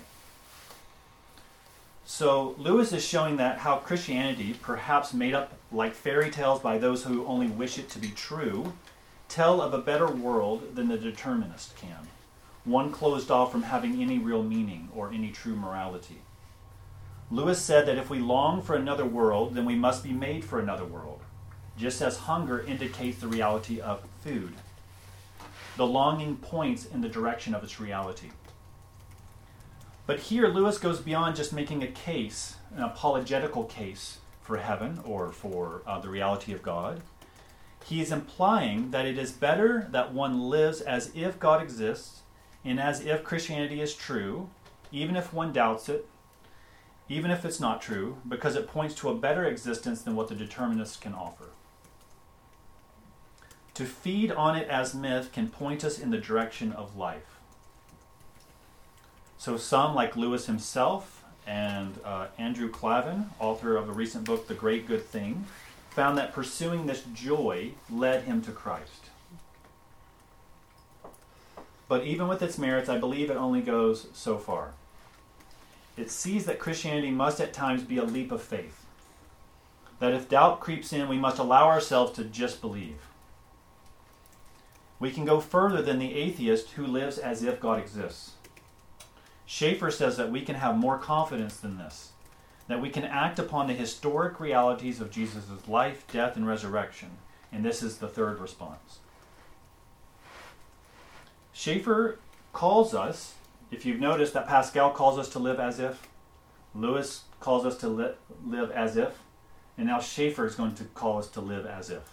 So Lewis is showing that how Christianity, perhaps made up like fairy tales by those who only wish it to be true, tell of a better world than the determinist can, one closed off from having any real meaning or any true morality. Lewis said that if we long for another world, then we must be made for another world, just as hunger indicates the reality of food. The longing points in the direction of its reality. But here, Lewis goes beyond just making a case, an apologetical case for heaven or for uh, the reality of God. He is implying that it is better that one lives as if God exists and as if Christianity is true, even if one doubts it, even if it's not true, because it points to a better existence than what the determinists can offer. To feed on it as myth can point us in the direction of life. So, some, like Lewis himself and uh, Andrew Klavan, author of a recent book, The Great Good Thing, found that pursuing this joy led him to Christ. But even with its merits, I believe it only goes so far. It sees that Christianity must at times be a leap of faith. That if doubt creeps in, we must allow ourselves to just believe. We can go further than the atheist who lives as if God exists. Schaeffer says that we can have more confidence than this, that we can act upon the historic realities of Jesus' life, death, and resurrection. And this is the third response. Schaeffer calls us if you've noticed that Pascal calls us to live as if, Lewis calls us to li- live as if, and now Schaeffer is going to call us to live as if.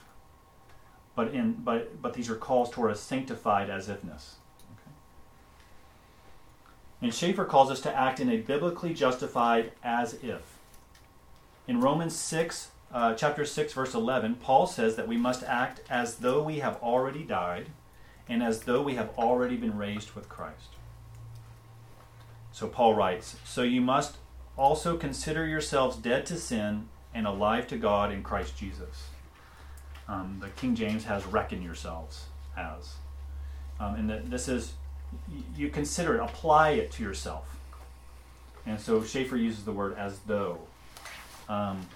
But in but but these are calls toward a sanctified as ifness. Okay? And Schaeffer calls us to act in a biblically justified as if. In Romans 6, uh, chapter 6, verse 11, Paul says that we must act as though we have already died and as though we have already been raised with Christ. So Paul writes, So you must also consider yourselves dead to sin and alive to God in Christ Jesus. Um, the King James has reckon yourselves as. Um, and this is, you consider it, apply it to yourself. And so Schaeffer uses the word as though. Um,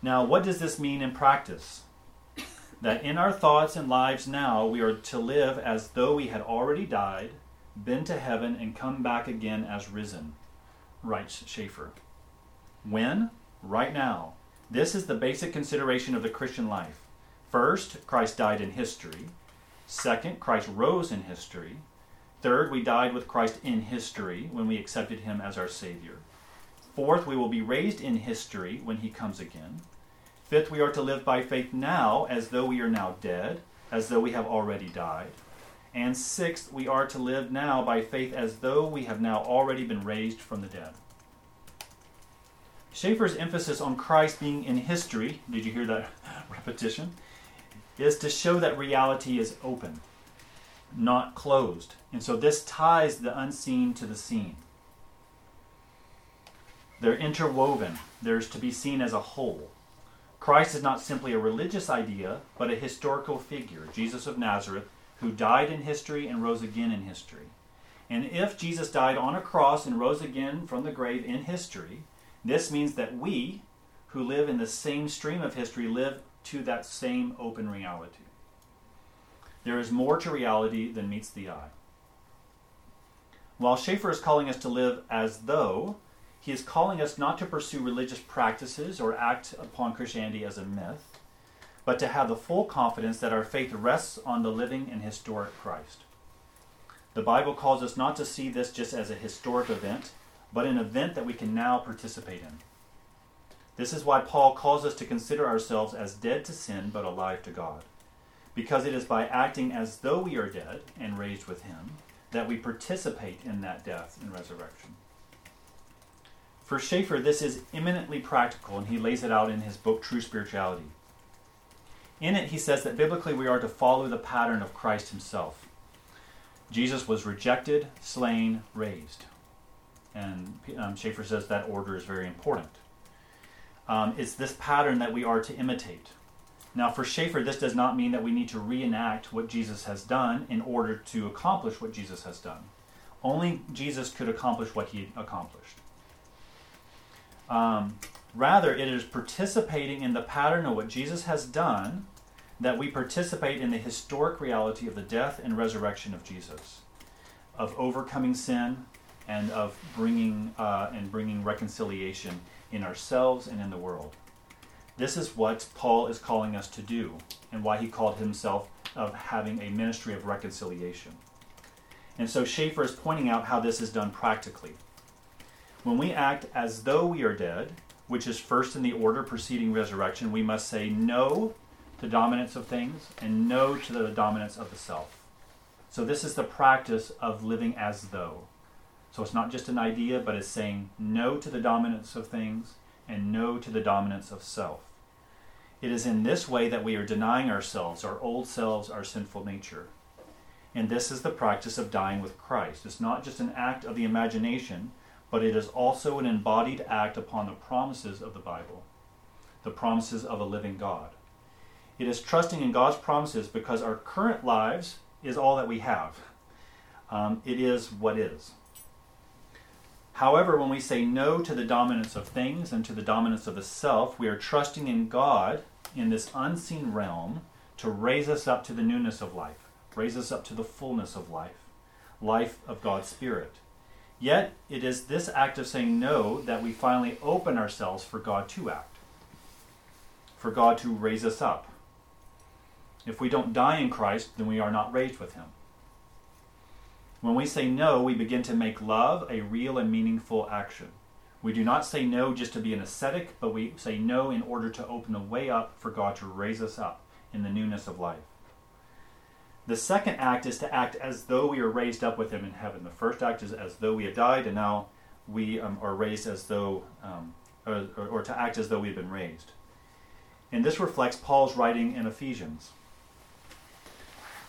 now, what does this mean in practice? That in our thoughts and lives now, we are to live as though we had already died been to heaven, and come back again as risen, writes Schaeffer. When? Right now. This is the basic consideration of the Christian life. First, Christ died in history. Second, Christ rose in history. Third, we died with Christ in history when we accepted him as our Savior. Fourth, we will be raised in history when he comes again. Fifth, we are to live by faith now as though we are now dead, as though we have already died. And sixth, we are to live now by faith as though we have now already been raised from the dead. Schaeffer's emphasis on Christ being in history, did you hear that repetition? Is to show that reality is open, not closed. And so this ties the unseen to the seen. They're interwoven, there's to be seen as a whole. Christ is not simply a religious idea, but a historical figure, Jesus of Nazareth, who died in history and rose again in history. And if Jesus died on a cross and rose again from the grave in history, this means that we, who live in the same stream of history, live to that same open reality. There is more to reality than meets the eye. While Schaeffer is calling us to live as though, he is calling us not to pursue religious practices or act upon Christianity as a myth, but to have the full confidence that our faith rests on the living and historic Christ. The Bible calls us not to see this just as a historic event, but an event that we can now participate in. This is why Paul calls us to consider ourselves as dead to sin but alive to God, because it is by acting as though we are dead and raised with Him that we participate in that death and resurrection. For Schaeffer, this is eminently practical, and he lays it out in his book, True Spirituality. In it, he says that biblically we are to follow the pattern of Christ himself. Jesus was rejected, slain, raised. And um, Schaeffer says that order is very important. Um, it's this pattern that we are to imitate. Now, for Schaeffer, this does not mean that we need to reenact what Jesus has done in order to accomplish what Jesus has done. Only Jesus could accomplish what he accomplished. Um, rather, it is participating in the pattern of what Jesus has done that we participate in the historic reality of the death and resurrection of Jesus, of overcoming sin, and of bringing uh, and bringing reconciliation in ourselves and in the world. This is what Paul is calling us to do, and why he called himself of having a ministry of reconciliation. And so Schaeffer is pointing out how this is done practically. When we act as though we are dead, which is first in the order preceding resurrection, we must say no to dominance of things and no to the dominance of the self. So this is the practice of living as though. So it's not just an idea, but it's saying no to the dominance of things and no to the dominance of self. It is in this way that we are denying ourselves, our old selves, our sinful nature. And this is the practice of dying with Christ. It's not just an act of the imagination, but it is also an embodied act upon the promises of the Bible, the promises of a living God. It is trusting in God's promises because our current lives is all that we have. Um, it is what is. However, when we say no to the dominance of things and to the dominance of the self, we are trusting in God in this unseen realm to raise us up to the newness of life, raise us up to the fullness of life, life of God's Spirit. Yet, it is this act of saying no that we finally open ourselves for God to act, for God to raise us up. If we don't die in Christ, then we are not raised with Him. When we say no, we begin to make love a real and meaningful action. We do not say no just to be an ascetic, but we say no in order to open the way up for God to raise us up in the newness of life. The second act is to act as though we are raised up with Him in heaven. The first act is as though we have died, and now we um, are raised as though, um, or, or, or to act as though we've been raised. And this reflects Paul's writing in Ephesians.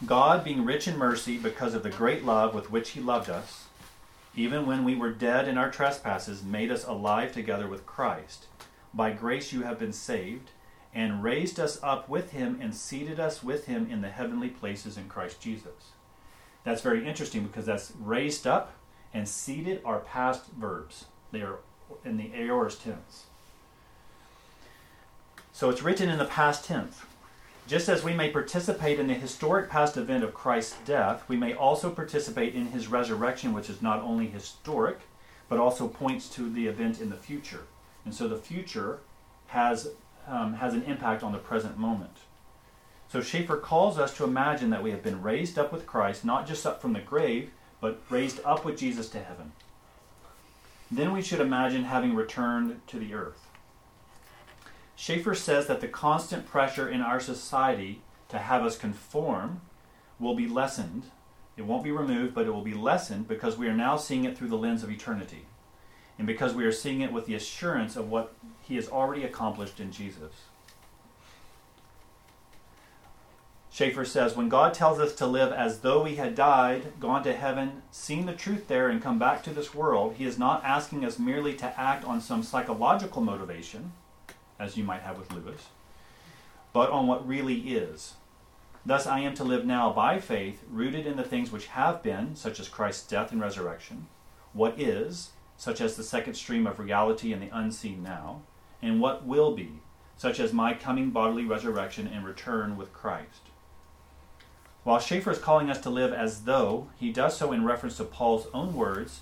God, being rich in mercy because of the great love with which He loved us, even when we were dead in our trespasses, made us alive together with Christ. By grace you have been saved, and raised us up with Him and seated us with Him in the heavenly places in Christ Jesus. That's very interesting because that's raised up and seated are past verbs. They are in the aorist tense. So it's written in the past tense. Just as we may participate in the historic past event of Christ's death, we may also participate in his resurrection, which is not only historic, but also points to the event in the future. And so the future has, um, has an impact on the present moment. So Schaeffer calls us to imagine that we have been raised up with Christ, not just up from the grave, but raised up with Jesus to heaven. Then we should imagine having returned to the earth. Schaeffer says that the constant pressure in our society to have us conform will be lessened. It won't be removed, but it will be lessened because we are now seeing it through the lens of eternity. And because we are seeing it with the assurance of what he has already accomplished in Jesus. Schaeffer says, when God tells us to live as though we had died, gone to heaven, seen the truth there, and come back to this world, he is not asking us merely to act on some psychological motivation as you might have with Lewis, but on what really is. Thus, I am to live now by faith, rooted in the things which have been, such as Christ's death and resurrection, what is, such as the second stream of reality and the unseen now, and what will be, such as my coming bodily resurrection and return with Christ. While Schaeffer is calling us to live as though, he does so in reference to Paul's own words,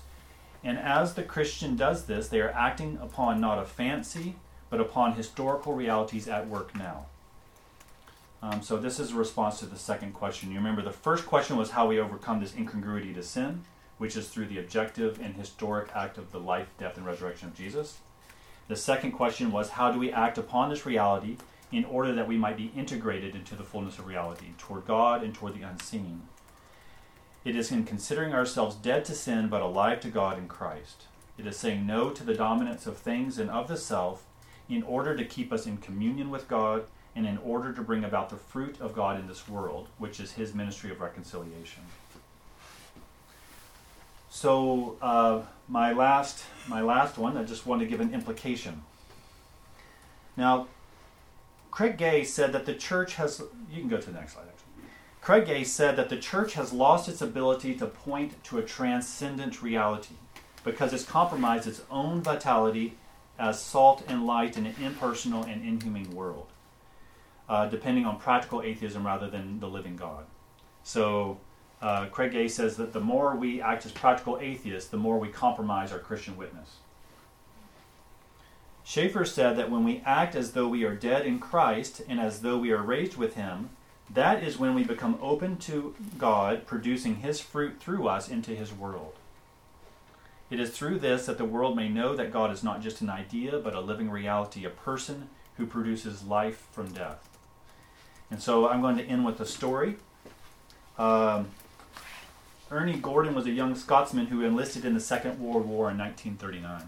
and as the Christian does this, they are acting upon not a fancy, but upon historical realities at work now. Um, so, this is a response to the second question. You remember the first question was how we overcome this incongruity to sin, which is through the objective and historic act of the life, death, and resurrection of Jesus. The second question was how do we act upon this reality in order that we might be integrated into the fullness of reality, toward God and toward the unseen. It is in considering ourselves dead to sin but alive to God in Christ. It is saying no to the dominance of things and of the self in order to keep us in communion with God and in order to bring about the fruit of God in this world, which is his ministry of reconciliation. So uh, my last my last one, I just want to give an implication. Now, Craig Gay said that the church has. You can go to the next slide, actually. Craig Gay said that the church has lost its ability to point to a transcendent reality because it's compromised its own vitality as salt and light in an impersonal and inhuman world, uh, depending on practical atheism rather than the living God. So, uh, Craig Gay says that the more we act as practical atheists, the more we compromise our Christian witness. Schaeffer said that when we act as though we are dead in Christ and as though we are raised with Him, that is when we become open to God producing His fruit through us into His world. It is through this that the world may know that God is not just an idea, but a living reality, a person who produces life from death. And so I'm going to end with a story. Um, Ernie Gordon was a young Scotsman who enlisted in the Second World War in 1939.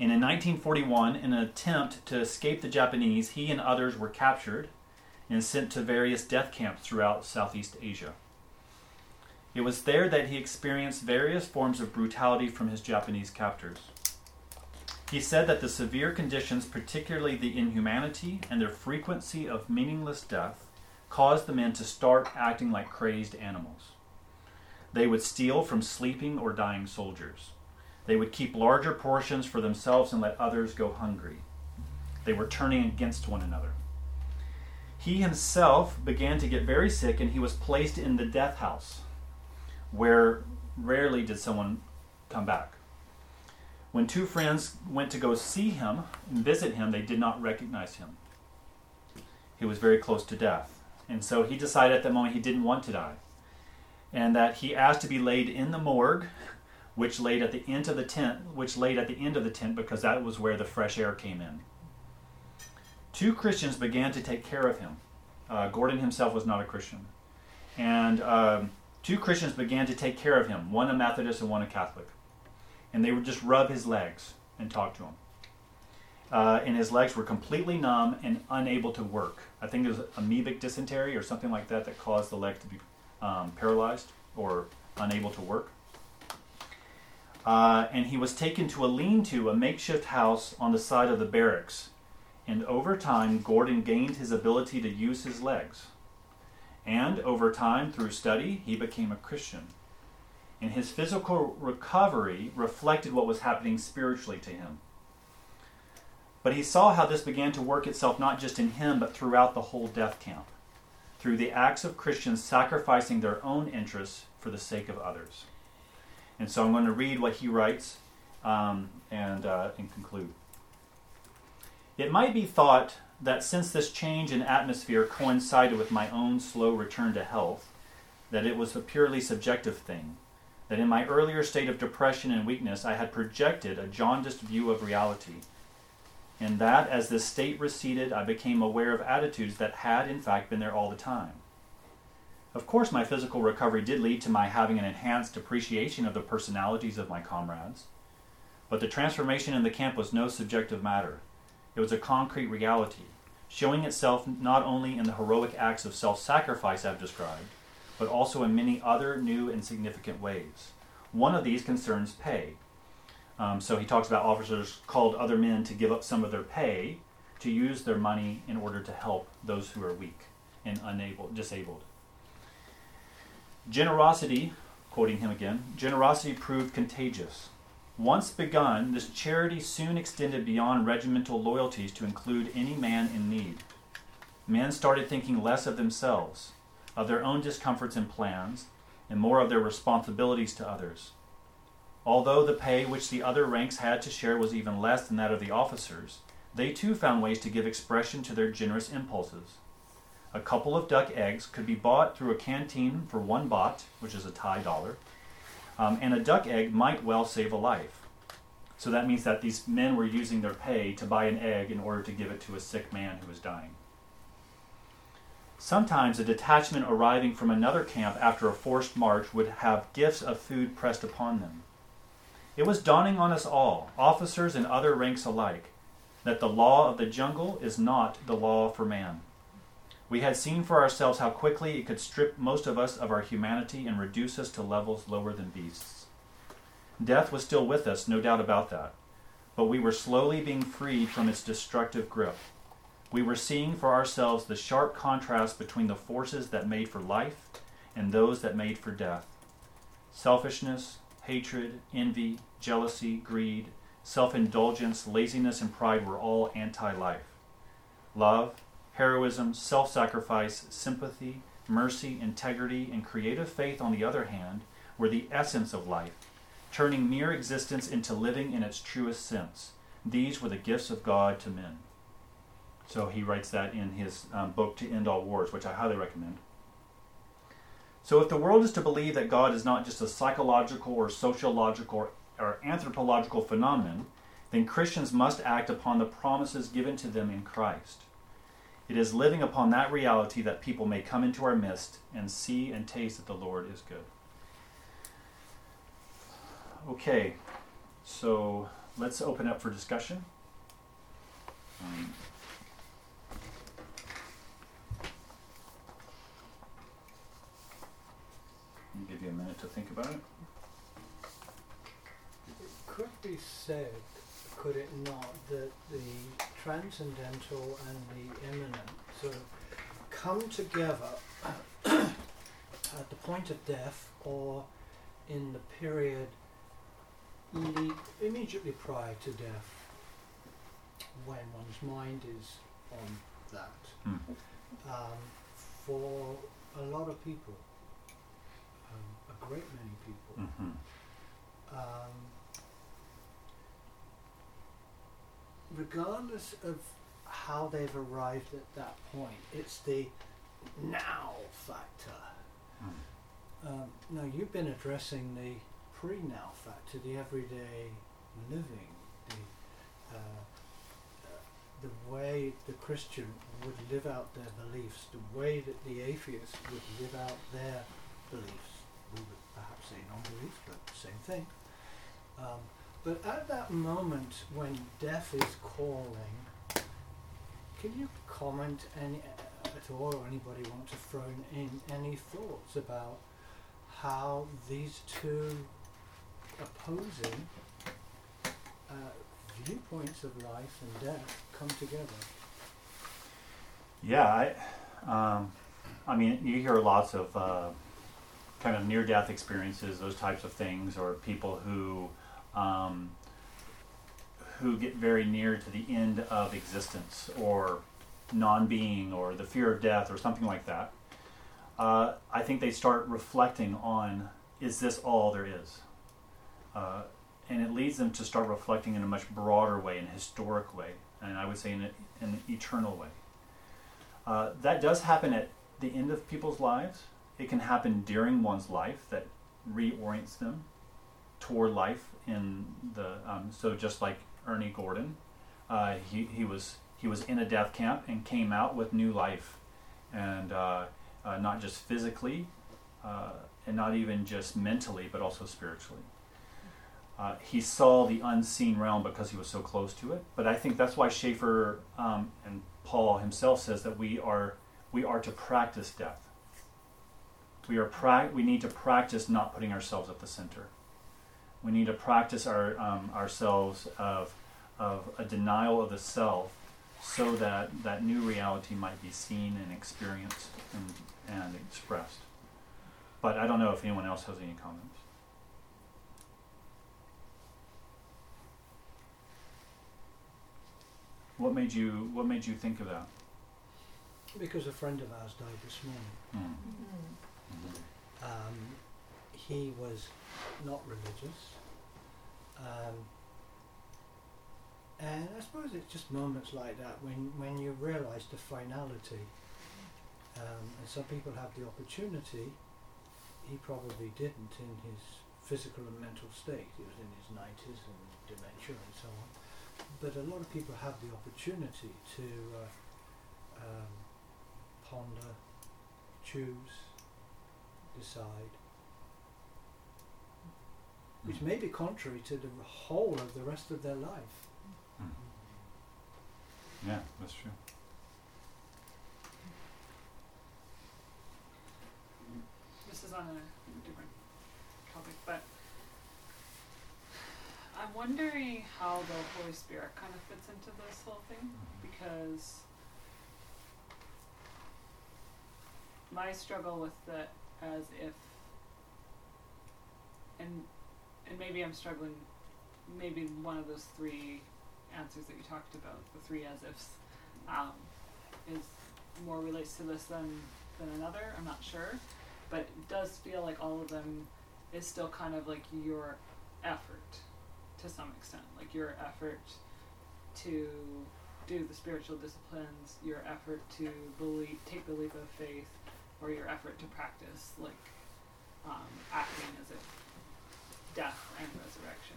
And in 1941, in an attempt to escape the Japanese, he and others were captured and sent to various death camps throughout Southeast Asia. It was there that he experienced various forms of brutality from his Japanese captors. He said that the severe conditions, particularly the inhumanity and their frequency of meaningless death, caused the men to start acting like crazed animals. They would steal from sleeping or dying soldiers. They would keep larger portions for themselves and let others go hungry. They were turning against one another. He himself began to get very sick and he was placed in the death house where rarely did someone come back. When two friends went to go see him and visit him, they did not recognize him. He was very close to death. And so he decided at that moment he didn't want to die. And that he asked to be laid in the morgue, which laid at the end of the tent, which laid at the end of the tent because that was where the fresh air came in. Two Christians began to take care of him. Uh, Gordon himself was not a Christian. And um, two Christians began to take care of him, one a Methodist and one a Catholic. And they would just rub his legs and talk to him. Uh, and his legs were completely numb and unable to work. I think it was amoebic dysentery or something like that that caused the leg to be um, paralyzed or unable to work. Uh, and he was taken to a lean to, a makeshift house on the side of the barracks. And over time, Gordon gained his ability to use his legs. And over time, through study, he became a Christian. And his physical recovery reflected what was happening spiritually to him. But he saw how this began to work itself not just in him, but throughout the whole death camp, through the acts of Christians sacrificing their own interests for the sake of others. And so I'm going to read what he writes um, and, uh, and conclude. It might be thought that since this change in atmosphere coincided with my own slow return to health, that it was a purely subjective thing, that in my earlier state of depression and weakness I had projected a jaundiced view of reality, and that as this state receded I became aware of attitudes that had in fact been there all the time. Of course, my physical recovery did lead to my having an enhanced appreciation of the personalities of my comrades, but the transformation in the camp was no subjective matter. It was a concrete reality, showing itself not only in the heroic acts of self sacrifice I've described, but also in many other new and significant ways. One of these concerns pay. Um, so he talks about officers called other men to give up some of their pay to use their money in order to help those who are weak and unable, disabled. Generosity, quoting him again, generosity proved contagious. Once begun, this charity soon extended beyond regimental loyalties to include any man in need. Men started thinking less of themselves, of their own discomforts and plans, and more of their responsibilities to others. Although the pay which the other ranks had to share was even less than that of the officers, they too found ways to give expression to their generous impulses. A couple of duck eggs could be bought through a canteen for one baht, which is a Thai dollar, um, and a duck egg might well save a life. So that means that these men were using their pay to buy an egg in order to give it to a sick man who was dying. Sometimes a detachment arriving from another camp after a forced march would have gifts of food pressed upon them. It was dawning on us all, officers and other ranks alike, that the law of the jungle is not the law for man. We had seen for ourselves how quickly it could strip most of us of our humanity and reduce us to levels lower than beasts. Death was still with us, no doubt about that, but we were slowly being freed from its destructive grip. We were seeing for ourselves the sharp contrast between the forces that made for life and those that made for death. Selfishness, hatred, envy, jealousy, greed, self indulgence, laziness, and pride were all anti life. Love, heroism, self sacrifice, sympathy, mercy, integrity, and creative faith, on the other hand, were the essence of life, turning mere existence into living in its truest sense. These were the gifts of God to men. So he writes that in his um, book, To End All Wars, which I highly recommend. So, if the world is to believe that God is not just a psychological or sociological or anthropological phenomenon, then Christians must act upon the promises given to them in Christ. It is living upon that reality that people may come into our midst and see and taste that the Lord is good. Okay, so let's open up for discussion. Um, give you a minute to think about it. It could be said, could it not, that the transcendental and the immanent sort of come together at the point of death or in the period immediately prior to death when one's mind is on that. Hmm. Um, for a lot of people, um, a great many people, Mhm. um, regardless of how they've arrived at that point, it's the now factor. Mm. Um, now, you've been addressing the pre now factor, the everyday living, the, uh, uh, the way the Christian would live out their beliefs, the way that the atheist would live out their beliefs. We would perhaps say non beliefs, but same thing. Um, but at that moment when death is calling, can you comment any at all, or anybody want to throw in any thoughts about how these two opposing uh, viewpoints of life and death come together? Yeah, I, um, I mean, you hear lots of uh, kind of near-death experiences, those types of things, or people who um, who get very near to the end of existence, or non-being, or the fear of death, or something like that. Uh, I think they start reflecting on: Is this all there is? Uh, and it leads them to start reflecting in a much broader way, in a historic way, and I would say in, a, in an eternal way. Uh, that does happen at the end of people's lives. It can happen during one's life that reorients them toward life in the um, so just like Ernie Gordon, uh, he, he was he was in a death camp and came out with new life, and uh, uh, not just physically, uh, and not even just mentally, but also spiritually. Uh, he saw the unseen realm because he was so close to it. But I think that's why Schaeffer um, and Paul himself says that we are we are to practice death. We are pra- we need to practice not putting ourselves at the center. We need to practice our um, ourselves of of a denial of the self, so that that new reality might be seen and experienced and and expressed. But I don't know if anyone else has any comments. What made you What made you think of that? Because a friend of ours died this morning. Mm. Um, he was not religious. Um, and I suppose it's just moments like that when, when you realise the finality. Um, and some people have the opportunity, he probably didn't in his physical and mental state. He was in his 90s and dementia and so on. But a lot of people have the opportunity to uh, um, ponder, choose, decide, which may be contrary to the whole of the rest of their life. Hmm. Yeah, that's true. This is on a different topic, but I'm wondering how the Holy Spirit kind of fits into this whole thing mm-hmm. because my struggle with it as if and and maybe I'm struggling. Maybe one of those three answers that you talked about, the three as ifs, um, is more relates to this than than another. I'm not sure, but it does feel like all of them is still kind of like your effort to some extent, like your effort to do the spiritual disciplines, your effort to believe, take the leap of faith, or your effort to practice like um, acting as if death and resurrection.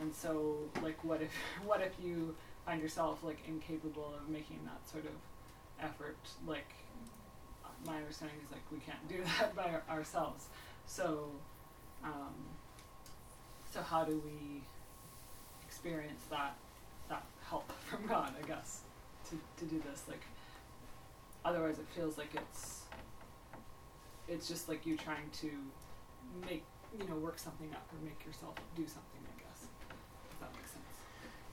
And so, like, what if what if you find yourself like incapable of making that sort of effort? Like, my understanding is like we can't do that by our, ourselves. So, um, so how do we experience that that help from God? I guess to to do this like. Otherwise, it feels like it's it's just like you trying to make you know work something up or make yourself do something. I guess if that makes sense.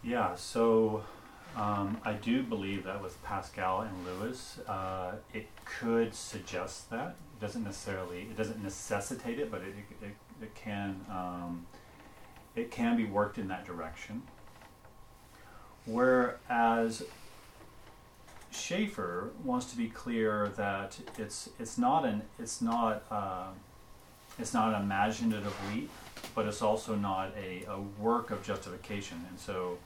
Yeah. So. Um, I do believe that with Pascal and Lewis, uh, it could suggest that. It doesn't necessarily, it doesn't necessitate it, but it, it, it can, um, it can be worked in that direction. Whereas Schaeffer wants to be clear that it's it's not an it's not uh, it's not an imaginative leap, but it's also not a, a work of justification. And so,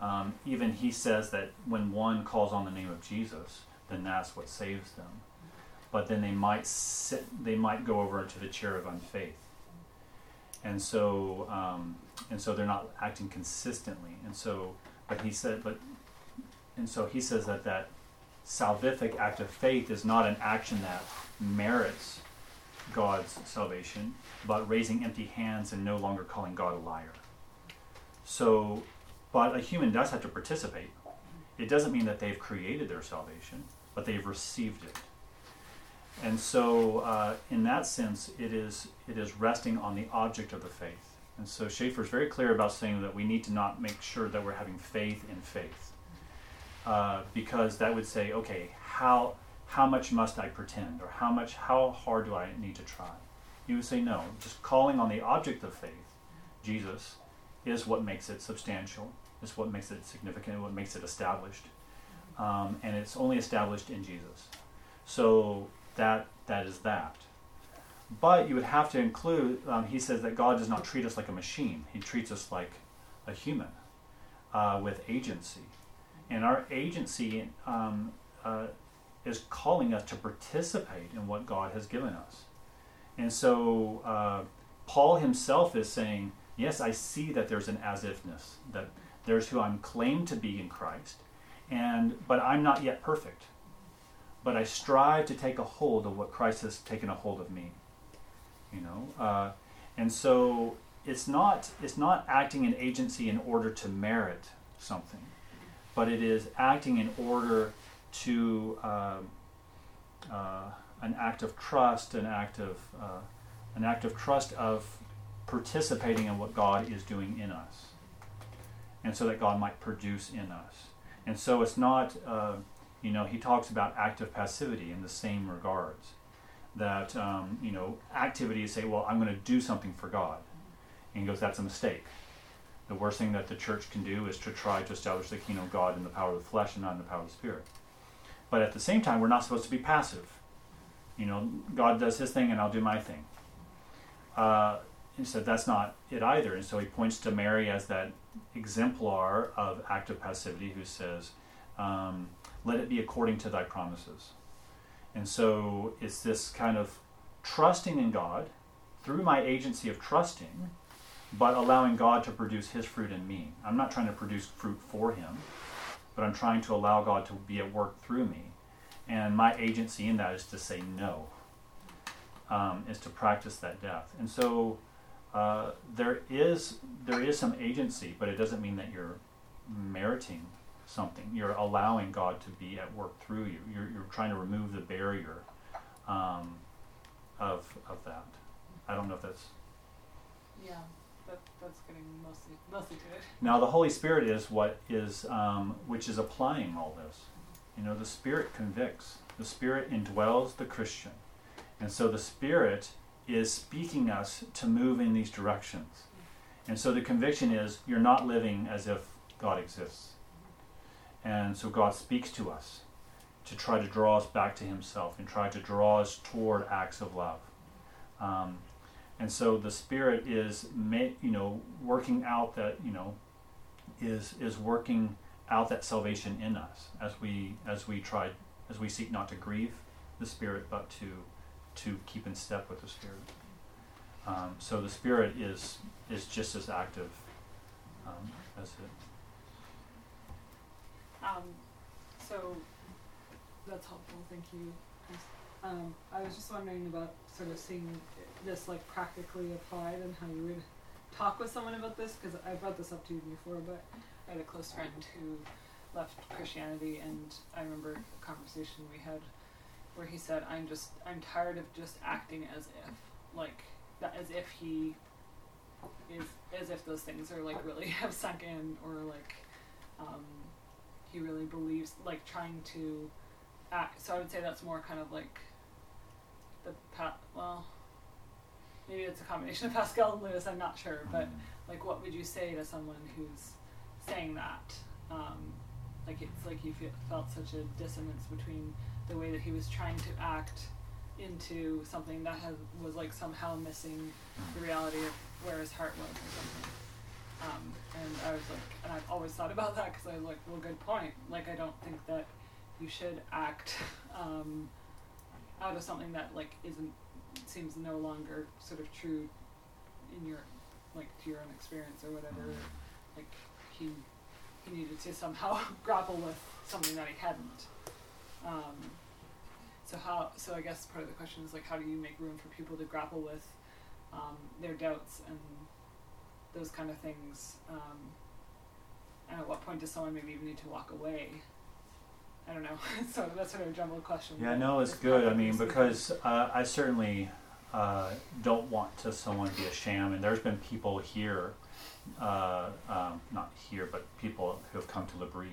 um, even he says that when one calls on the name of Jesus, then that's what saves them. But then they might sit, they might go over into the chair of unfaith, and so um, and so they're not acting consistently. And so, but he said, but and so he says that that salvific act of faith is not an action that merits God's salvation, but raising empty hands and no longer calling God a liar. So, but a human does have to participate. It doesn't mean that they've created their salvation, but they've received it. And so, uh, in that sense, it is it is resting on the object of the faith. And so Schaeffer is very clear about saying that we need to not make sure that we're having faith in faith. Uh, because that would say, okay, how how much must I pretend, or how much how hard do I need to try? You would say no. Just calling on the object of faith, Jesus, is what makes it substantial. Is what makes it significant. What makes it established, um, and it's only established in Jesus. So that that is that. But you would have to include. Um, he says that God does not treat us like a machine. He treats us like a human uh, with agency and our agency um, uh, is calling us to participate in what God has given us. And so uh, Paul himself is saying, Yes, I see that there's an as ifness, that there's who I'm claimed to be in Christ, and but I'm not yet perfect. But I strive to take a hold of what Christ has taken a hold of me. You know, uh, and so it's not it's not acting in agency in order to merit something but it is acting in order to uh, uh, an act of trust, an act of uh, an act of trust of participating in what God is doing in us, and so that God might produce in us. And so it's not, uh, you know, he talks about active passivity in the same regards. That um, you know, activity is say, well, I'm going to do something for God, and he goes, that's a mistake the worst thing that the church can do is to try to establish the kingdom of God in the power of the flesh and not in the power of the spirit. But at the same time, we're not supposed to be passive. You know, God does his thing and I'll do my thing. Uh, he said that's not it either. And so he points to Mary as that exemplar of active passivity who says, um, Let it be according to thy promises. And so it's this kind of trusting in God through my agency of trusting but allowing God to produce His fruit in me. I'm not trying to produce fruit for Him, but I'm trying to allow God to be at work through me. And my agency in that is to say no, um, is to practice that death. And so uh, there is there is some agency, but it doesn't mean that you're meriting something. You're allowing God to be at work through you. You're, you're trying to remove the barrier um, of of that. I don't know if that's Yeah that, that's getting mostly mostly to it. Now the Holy Spirit is what is um, which is applying all this. You know, the Spirit convicts. The Spirit indwells the Christian. And so the Spirit is speaking us to move in these directions. And so the conviction is you're not living as if God exists. And so God speaks to us to try to draw us back to Himself and try to draw us toward acts of love. Um, and so the Spirit is, you know, working out that, you know, is is working out that salvation in us as we as we try as we seek not to grieve the Spirit, but to to keep in step with the Spirit. Um, so the Spirit is is just as active um, as it. Um, so that's helpful. Thank you. Um, I was just wondering about sort of seeing this like practically applied and how you would talk with someone about this because I brought this up to you before, but I had a close friend who left Christianity, and I remember a conversation we had where he said, "I'm just I'm tired of just acting as if like that as if he is as if those things are like really have sunk in or like um, he really believes like trying to act. So I would say that's more kind of like the pa- well." Maybe it's a combination of Pascal and Lewis. I'm not sure, but like, what would you say to someone who's saying that? Um, like it's like you feel, felt such a dissonance between the way that he was trying to act into something that has, was like somehow missing the reality of where his heart was or something. Um, and I was like, and I've always thought about that because I was like, well, good point. Like, I don't think that you should act um, out of something that like isn't seems no longer sort of true in your like to your own experience or whatever. Like he he needed to somehow grapple with something that he hadn't. Um, so how? So I guess part of the question is like, how do you make room for people to grapple with um, their doubts and those kind of things? Um, and at what point does someone maybe even need to walk away? I don't know. so that's sort of a jumbled question. Yeah, no, it's good. I mean, because uh, I certainly uh, don't want to someone be a sham, and there's been people here, uh, um, not here, but people who have come to L'Abri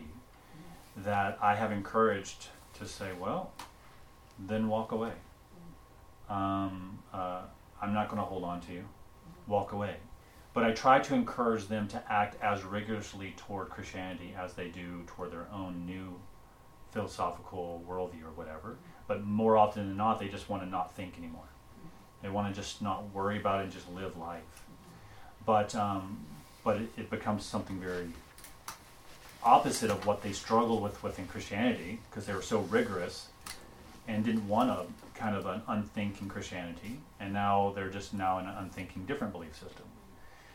that I have encouraged to say, well, then walk away. Um, uh, I'm not going to hold on to you. Walk away. But I try to encourage them to act as rigorously toward Christianity as they do toward their own new philosophical worldview or whatever. But more often than not, they just want to not think anymore. They want to just not worry about it and just live life. But um, but it, it becomes something very opposite of what they struggle with within Christianity because they were so rigorous and didn't want a kind of an unthinking Christianity, and now they're just now in an unthinking different belief system.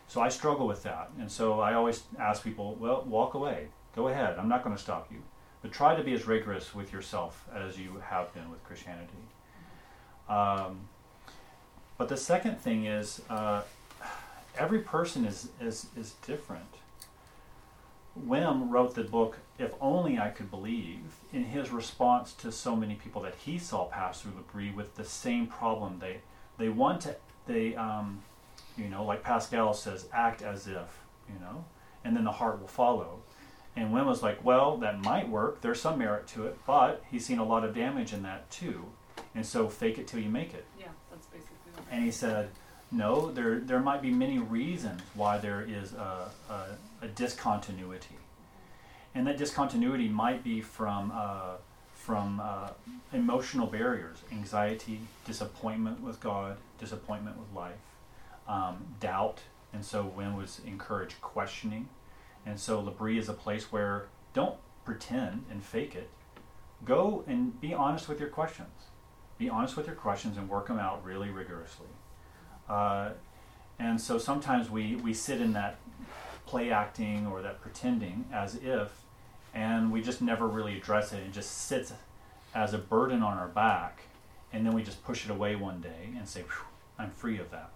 So I struggle with that, and so I always ask people, well, walk away, go ahead. I'm not going to stop you, but try to be as rigorous with yourself as you have been with Christianity. Um, but the second thing is, uh, every person is, is is different. Wim wrote the book "If Only I Could Believe" in his response to so many people that he saw pass through L'Abri with the same problem. They they want to they um, you know like Pascal says, act as if you know, and then the heart will follow. And Wim was like, well, that might work. There's some merit to it, but he's seen a lot of damage in that too. And so fake it till you make it. yeah, that's basically. What And he said, no, there, there might be many reasons why there is a, a, a discontinuity. And that discontinuity might be from, uh, from uh, emotional barriers, anxiety, disappointment with God, disappointment with life, um, doubt. And so Wim was encouraged questioning. And so L'Abri is a place where don't pretend and fake it. Go and be honest with your questions. Be honest with your questions and work them out really rigorously. Uh, and so sometimes we, we sit in that play acting or that pretending as if, and we just never really address it. It just sits as a burden on our back, and then we just push it away one day and say, I'm free of that,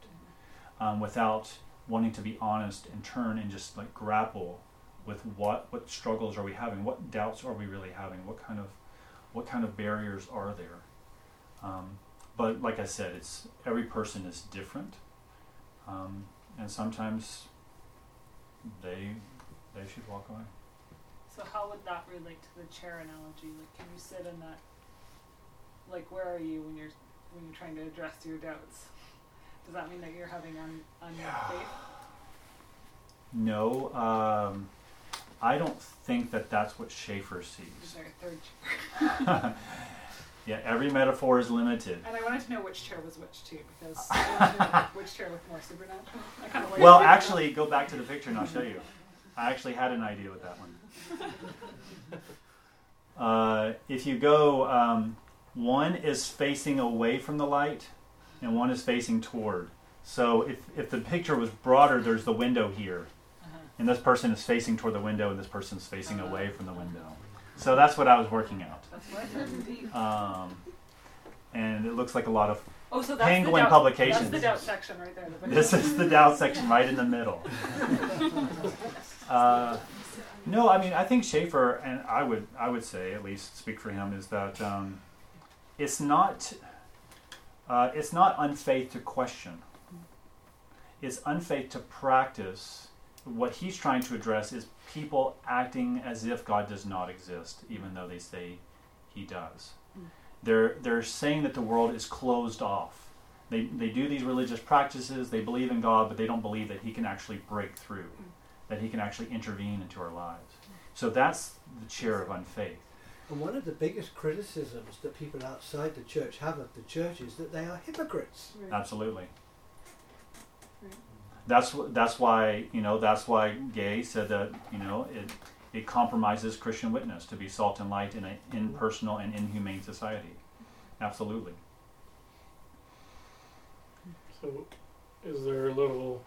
um, without wanting to be honest and turn and just like grapple with what, what struggles are we having, what doubts are we really having, what kind of, what kind of barriers are there. Um, but like I said, it's every person is different, um, and sometimes they they should walk away. So how would that relate to the chair analogy? Like, can you sit in that like where are you when you're when you're trying to address your doubts? Does that mean that you're having un, unfaith? No, um, I don't think that that's what Schaeffer Is sees. there a third chair? yeah, every metaphor is limited. And I wanted to know which chair was which too, because I wanted to know which chair looked more supernatural. I kind of like Well, actually, go back to the picture and I'll show you. I actually had an idea with that one. Uh, if you go, um, one is facing away from the light, and one is facing toward. So if, if the picture was broader, there's the window here, Uh-huh. and this person is facing toward the window, and this person is facing away from the window. So that's what I was working out. That's what I heard indeed. Um, and it looks like a lot of. Oh, so that's Penguin the doubt, Publications. That's the doubt section right there. the This is the doubt section right in the middle. Uh, no, I mean I think Schaeffer, and I would I would say at least speak for him, is that um, it's not uh, it's not unfaith to question. It's unfaith to practice. What he's trying to address is people acting as if God does not exist, even though they say He does. They're they're saying that the world is closed off. They they do these religious practices. They believe in God, but they don't believe that He can actually break through, that He can actually intervene into our lives. So that's the chair of unfaith. And one of the biggest criticisms that people outside the church have of the church is that they are hypocrites. Absolutely. Right. That's that's why you know that's why Gay said that you know it it compromises Christian witness to be salt and light in an impersonal mm-hmm. and inhumane society. Absolutely. So, is there a little,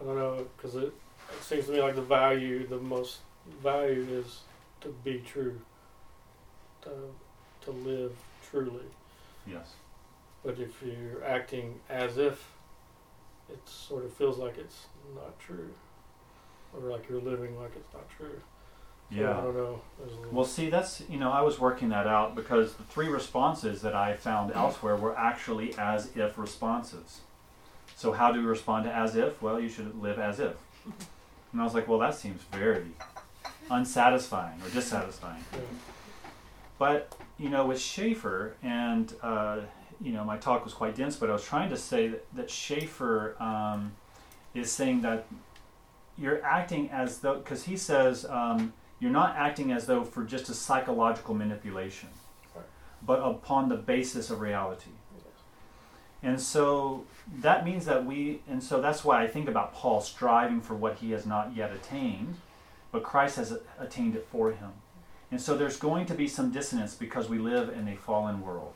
I don't know, because it, it seems to me like the value, the most value is to be true, to, to live truly. Yes. But if you're acting as if, it sort of feels like it's not true, or like you're living like it's not true. So Yeah. I don't know. There's a little, Well, see, that's you know I was working that out because the three responses that I found elsewhere were actually as if responses. So how do we respond to as if? Well, you should live as if. And I was like, well, that seems very unsatisfying or dissatisfying. yeah. But you know, with Schaeffer, and uh, you know, my talk was quite dense, but I was trying to say that, that Schaeffer um, is saying that you're acting as though, because he says um, you're not acting as though for just a psychological manipulation, Right. but upon the basis of reality. Yes. And so that means that we, and so that's why I think about Paul striving for what he has not yet attained, but Christ has attained it for him. And so there's going to be some dissonance because we live in a fallen world.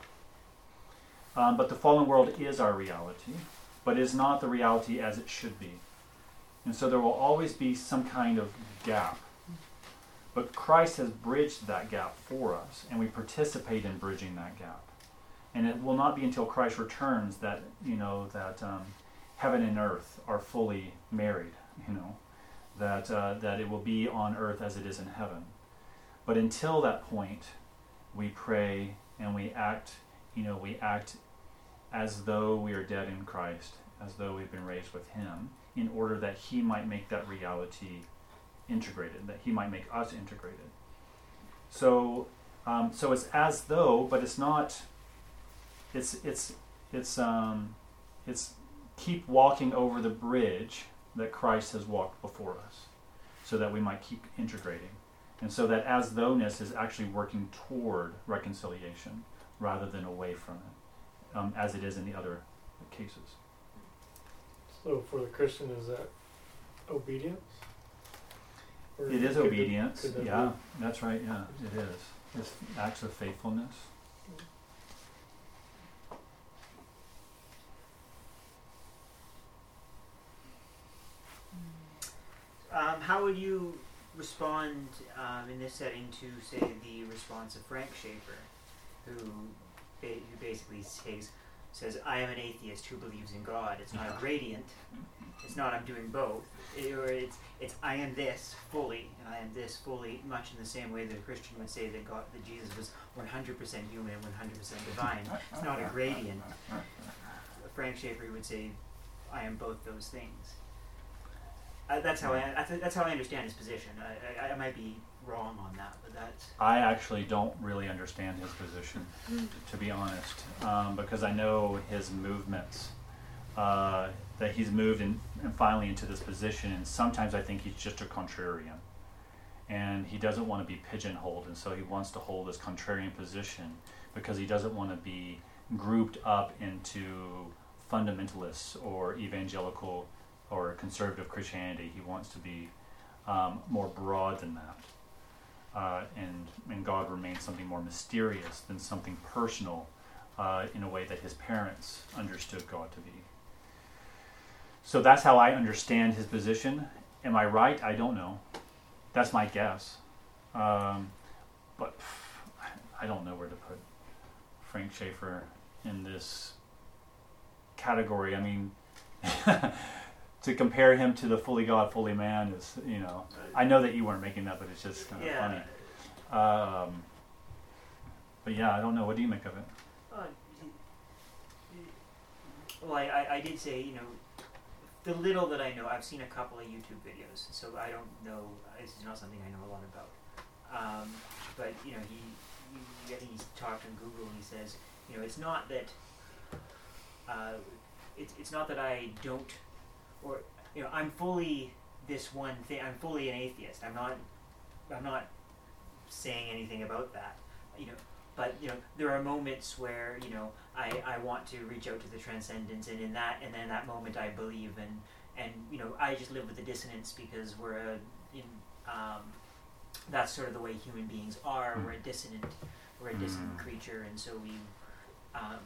Um, but the fallen world is our reality, but is not the reality as it should be. And so there will always be some kind of gap. But Christ has bridged that gap for us, and we participate in bridging that gap. And it will not be until Christ returns that you know that um, heaven and earth are fully married. You know that uh, that it will be on earth as it is in heaven. But until that point, we pray and we act. You know, we act as though we are dead in Christ, as though we've been raised with Him, in order that He might make that reality integrated, that He might make us integrated. So, um, so it's as though, but it's not. It's it's it's um, it's keep walking over the bridge that Christ has walked before us, so that we might keep integrating, and so that as thoughness is actually working toward reconciliation rather than away from it, um, as it is in the other cases. So for the Christian, is that obedience? Or It is obedience. could that Yeah, that's right. Yeah, it is. It's acts of faithfulness. Um, how would you respond um, in this setting to, say, the response of Frank Schaeffer, who, ba- who basically says, says, I am an atheist who believes in God. It's not a gradient. It's not I'm doing both. It- or it's, it's I am this fully, and I am this fully, much in the same way that a Christian would say that God, that Jesus was 100% human and 100% divine. It's not a gradient. Frank Schaeffer would say, I am both those things. I, that's how I, I th- that's how I understand his position. I, I, I might be wrong on that, but that's I actually don't really understand his position, to be honest, um, because I know his movements. Uh, that he's moved in, and finally into this position, and sometimes I think he's just a contrarian, and he doesn't want to be pigeonholed, and so he wants to hold this contrarian position because he doesn't want to be grouped up into fundamentalists or evangelical or conservative Christianity. He wants to be um, more broad than that uh, and and God remains something more mysterious than something personal, uh, in a way that his parents understood God to be. So that's how I understand his position. Am I right? I don't know. That's my guess. Um, but I don't know where to put Frank Schaeffer in this category. I mean, to compare him to the fully God, fully man is, you know, I know that you weren't making that, but it's just kind of yeah. funny. Um, but yeah, I don't know. What do you make of it? Uh, well, I, I, I did say, you know, the little that I know, I've seen a couple of YouTube videos, so I don't know. This is not something I know a lot about. Um, but you know, he, he, I think he's talked on Google, and he says, you know, it's not that, uh, it's it's not that I don't, or you know, I'm fully this one thing. I'm fully an atheist. I'm not, I'm not saying anything about that. You know, but you know there are moments where you know I, I want to reach out to the transcendence and in that and then that moment I believe and and you know I just live with the dissonance because we're a in um, that's sort of the way human beings are Mm. we're a dissonant we're a dissonant Mm. creature and so we um,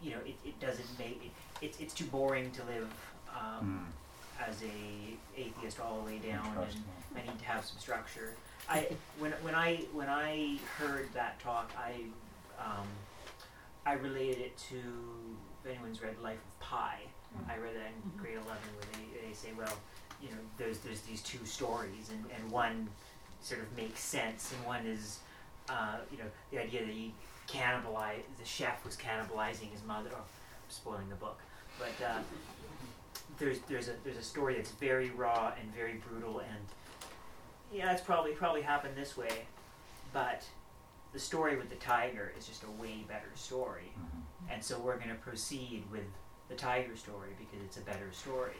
you know it, it doesn't make it, it's, it's too boring to live um, as a atheist all the way down and I need to have some structure. I when when I when I heard that talk, I um, I related it to if anyone's read Life of Pi. I read that in Mhm. grade eleven, where they, they say, well, you know, there's there's these two stories, and, and one sort of makes sense, and one is, uh, you know, the idea that he cannibalize the chef was cannibalizing his mother. Oh, I'm spoiling the book, but uh, there's there's a there's a story that's very raw and very brutal, and yeah, it's probably probably happened this way, but the story with the tiger is just a way better story, Mhm. and so we're going to proceed with the tiger story because it's a better story.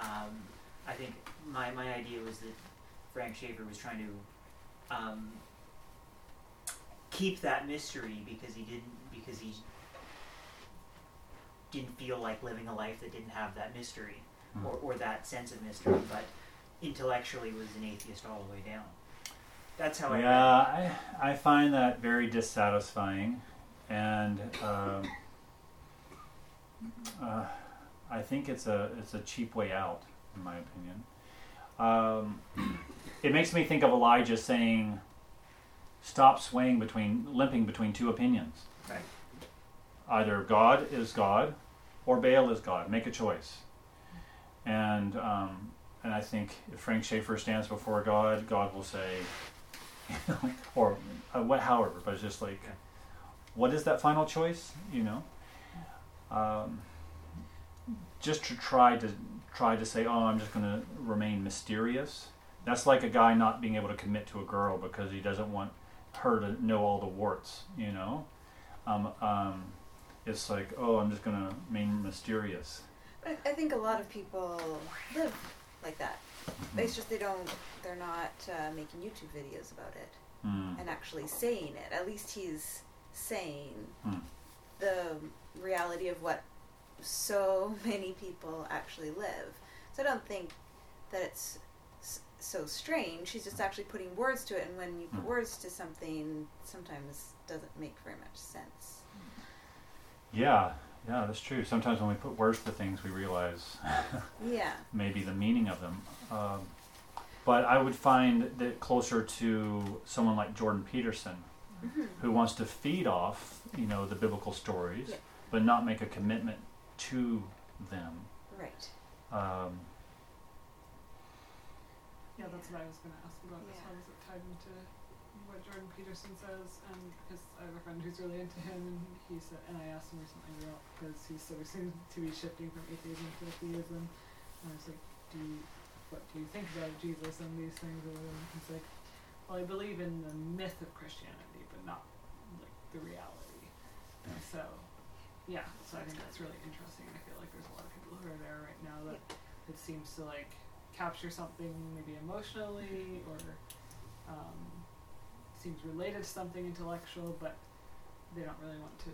Um, I think my my idea was that Frank Schaeffer was trying to um, keep that mystery because he didn't because he didn't feel like living a life that didn't have that mystery Mm. or, or that sense of mystery, but intellectually was an atheist all the way down. That's how I Yeah, I, I find that very dissatisfying, and um, uh, I think it's a it's a cheap way out, in my opinion. Um, it makes me think of Elijah saying, "Stop swaying between limping between two opinions. Right. Either God is God, or Baal is God. Make a choice." And um, and I think if Frank Schaeffer stands before God, God will say, or uh, what, however, but it's just like, what is that final choice? You know, um, just to try to try to say, oh, I'm just going to remain mysterious. That's like a guy not being able to commit to a girl because he doesn't want her to know all the warts. You know, um, um, it's like, oh, I'm just going to remain mysterious. I, I think a lot of people live like that. It's just they don't. They're not uh, making YouTube videos about it Mm. and actually saying it. At least he's saying Mm. the reality of what so many people actually live. So I don't think that it's s- so strange. He's just actually putting words to it, and when you put Mm. words to something, sometimes doesn't make very much sense. Yeah, yeah, that's true. Sometimes when we put words to things, we realize Yeah. maybe the meaning of them. Um, but I would find that closer to someone like Jordan Peterson, hmm who wants to feed off, you know, the biblical stories, Yeah. but not make a commitment to them. Right. Um, Yeah, that's what I was going to ask about. Is Yeah. how is it tied into what Jordan Peterson says? And because I have a friend who's really into him, and he said, and I asked him recently about because he sort of seems to be shifting from atheism to theism. And I was like, do you, what do you think about Jesus and these things? And he's like, well, I believe in the myth of Christianity, but not like the reality. And so, yeah, so I think that's really interesting. I feel like there's a lot of people who are there right now that it seems to like capture something maybe emotionally or um, seems related to something intellectual, but they don't really want to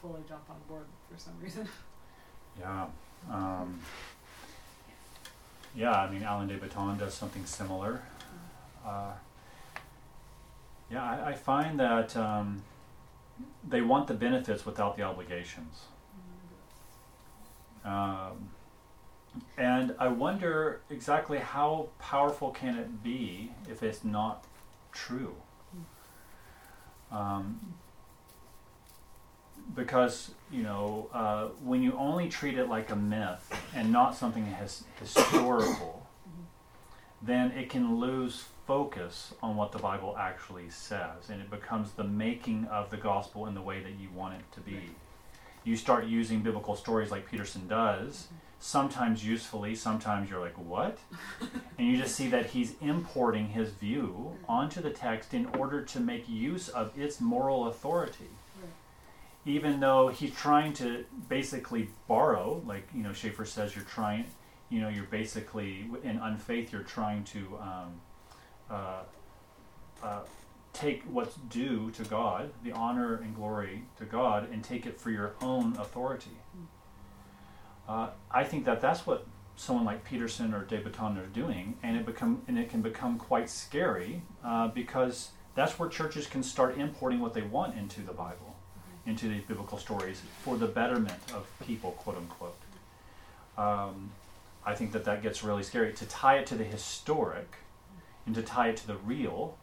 fully jump on board for some reason. Yeah. Um, yeah, I mean, Alan de Botton does something similar. Uh, yeah, I, I find that um, they want the benefits without the obligations. Um, and I wonder exactly how powerful can it be if it's not true. Um, because you know uh, when you only treat it like a myth and not something his, historical, then it can lose focus on what the Bible actually says, and it becomes the making of the gospel in the way that you want it to be. You start using biblical stories like Peterson does, sometimes usefully, sometimes you're like, what? and you just see that he's importing his view onto the text in order to make use of its moral authority even though he's trying to basically borrow, like you know Schaeffer says, you're trying, you know, you're basically in unfaith, you're trying to um, uh, uh, take what's due to God, the honor and glory to God, and take it for your own authority. Uh, I think that that's what someone like Peterson or De Botton are doing, and it become and it can become quite scary uh, because that's where churches can start importing what they want into the Bible into these biblical stories for the betterment of people, quote unquote. Um, I think that that gets really scary. To tie it to the historic and to tie it to the real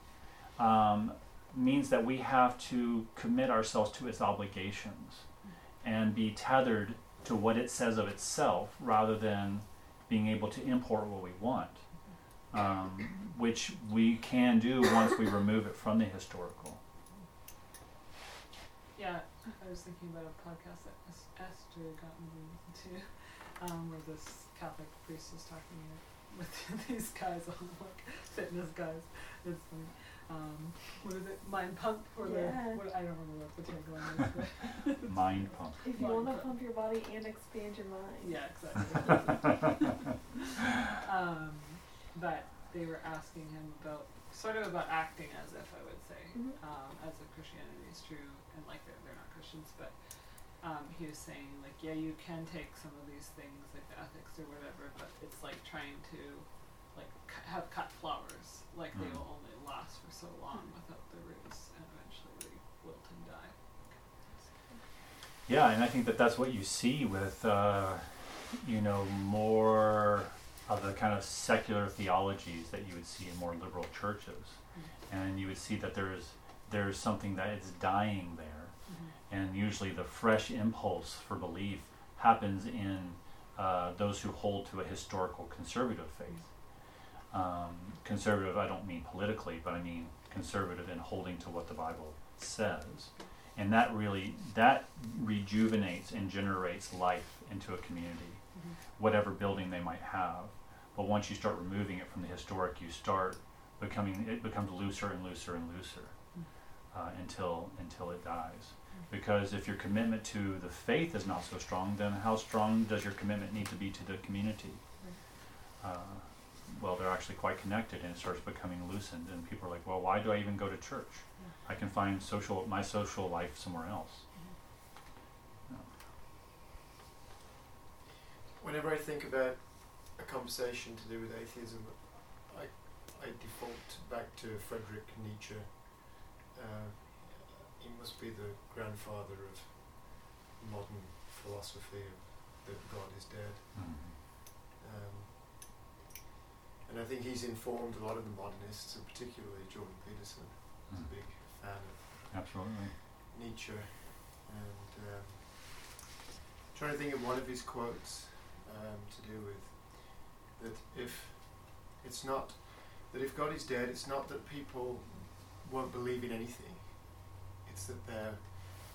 um, means that we have to commit ourselves to its obligations and be tethered to what it says of itself rather than being able to import what we want, um, which we can do once we remove it from the historical. Yeah, I was thinking about a podcast that Esther got me to listen to, um, where this Catholic priest was talking with these guys on like fitness guys. It's like, um, what is it, mind pump or Yeah. the what, I don't remember what the tagline is. But Mind pump. If you want to pump. pump your body and expand your mind. yeah, exactly. um, but they were asking him about sort of about acting as if I would say, Mhm. um, as if Christianity is true and like they're they're not Christians, but um, he was saying like yeah you can take some of these things like the ethics or whatever, but it's like trying to like cu- have cut flowers like they Mm. will only last for so long without the roots and eventually they wilt and die. Yeah, and I think that that's what you see with, uh, you know, more of the kind of secular theologies that you would see in more liberal churches, and you would see that there's there's something that is dying there, and usually the fresh impulse for belief happens in uh, those who hold to a historical conservative faith. Um, conservative, I don't mean politically, but I mean conservative in holding to what the Bible says. And that really that rejuvenates and generates life into a community whatever building they might have. But once you start removing it from the historic you start becoming it becomes looser and looser and looser uh, until until it dies. Because if your commitment to the faith is not so strong then how strong does your commitment need to be to the community? Uh, well they're actually quite connected and it starts becoming loosened and people are like well why do i even go to church I can find social my social life somewhere else. Whenever I think about a conversation to do with atheism, I, I default back to Friedrich Nietzsche. Uh, he must be the grandfather of modern philosophy of that God is dead. Um, and I think he's informed a lot of the modernists, and particularly Jordan Peterson. He's a big fan of Absolutely. Nietzsche, and um, trying to think of one of his quotes um, to do with that if it's not that if God is dead, it's not that people won't believe in anything; it's that they're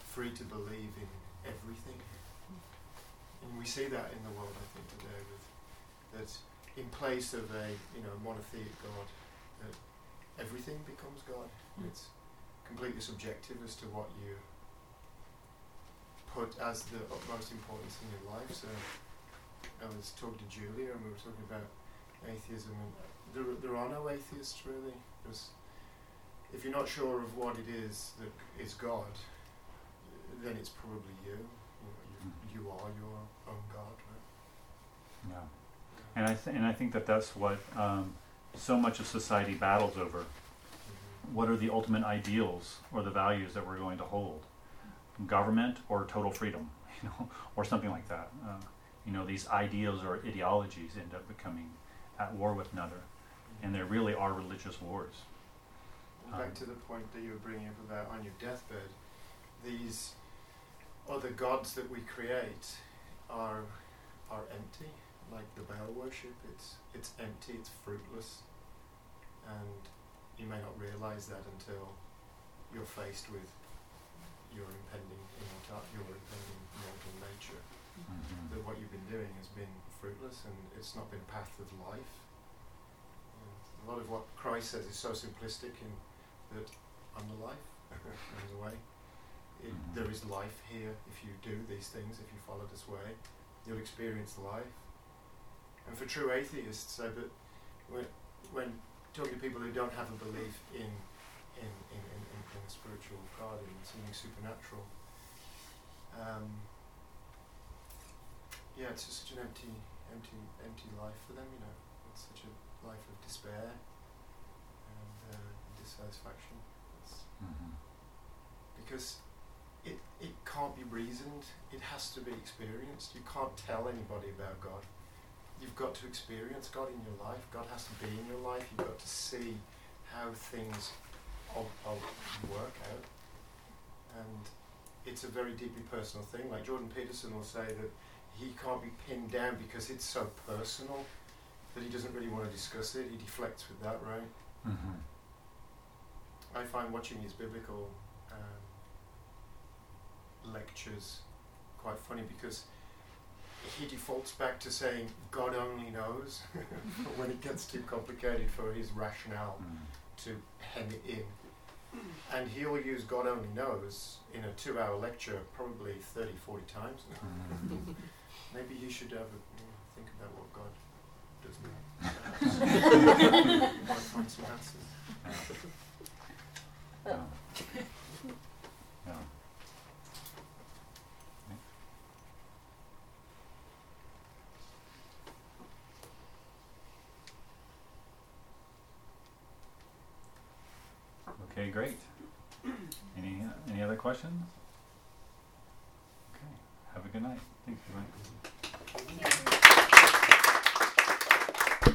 free to believe in everything. And we see that in the world, I think, today with that in place of a you know monotheic God, that everything becomes God. Mm. It's completely subjective as to what you put as the utmost importance in your life. So I was talking to Julia, and we were talking about atheism, and there there are no atheists really. There's, if you're not sure of what it is that is God, then it's probably you. You, know, you, you are your own God, right? Yeah. And I th- and I think that that's what um, so much of society battles over. What are the ultimate ideals or the values that we're going to hold? Government or total freedom, you know, or something like that. Uh, you know, these ideals or ideologies end up becoming at war with another, and there really are religious wars. And back Um, to the point that you were bringing up about on your deathbed, these other gods that we create are are empty. Like the Baal worship, it's it's empty, it's fruitless, and you may not realize that until you're faced with your impending immortal, your impending mortal nature. That what you've been doing has been fruitless, and it's not been a path of life. Know, a lot of what Christ says is so simplistic in that I'm the life, in a way. It, Mhm. There is life here if you do these things, if you follow this way. You'll experience life. And for true atheists, so that when, when talking to people who don't have a belief in, in, in, in, in, a spiritual God, in something supernatural, um, yeah, it's just such an empty, empty, empty life for them, you know. It's such a life of despair and uh, dissatisfaction. Mhm. because it it can't be reasoned. It has to be experienced. You can't tell anybody about God. You've got to experience God in your life. God has to be in your life. You've got to see how things all, all work out. And it's a very deeply personal thing. Like Jordan Peterson will say that he can't be pinned down because it's so personal that he doesn't really want to discuss it. He deflects with that, right? Mhm. I find watching his biblical um, lectures quite funny because he defaults back to saying God only knows when it gets too complicated for his rationale Mhm. to hem it in. And he'll use God only knows in a two hour lecture probably 30, 40 times. Mhm. Maybe he should have a, you know, think about what God does know. Might find some answers. Yeah. Yeah. Okay, great. Any any other questions? Okay. Have a good night. Thank you, Mike.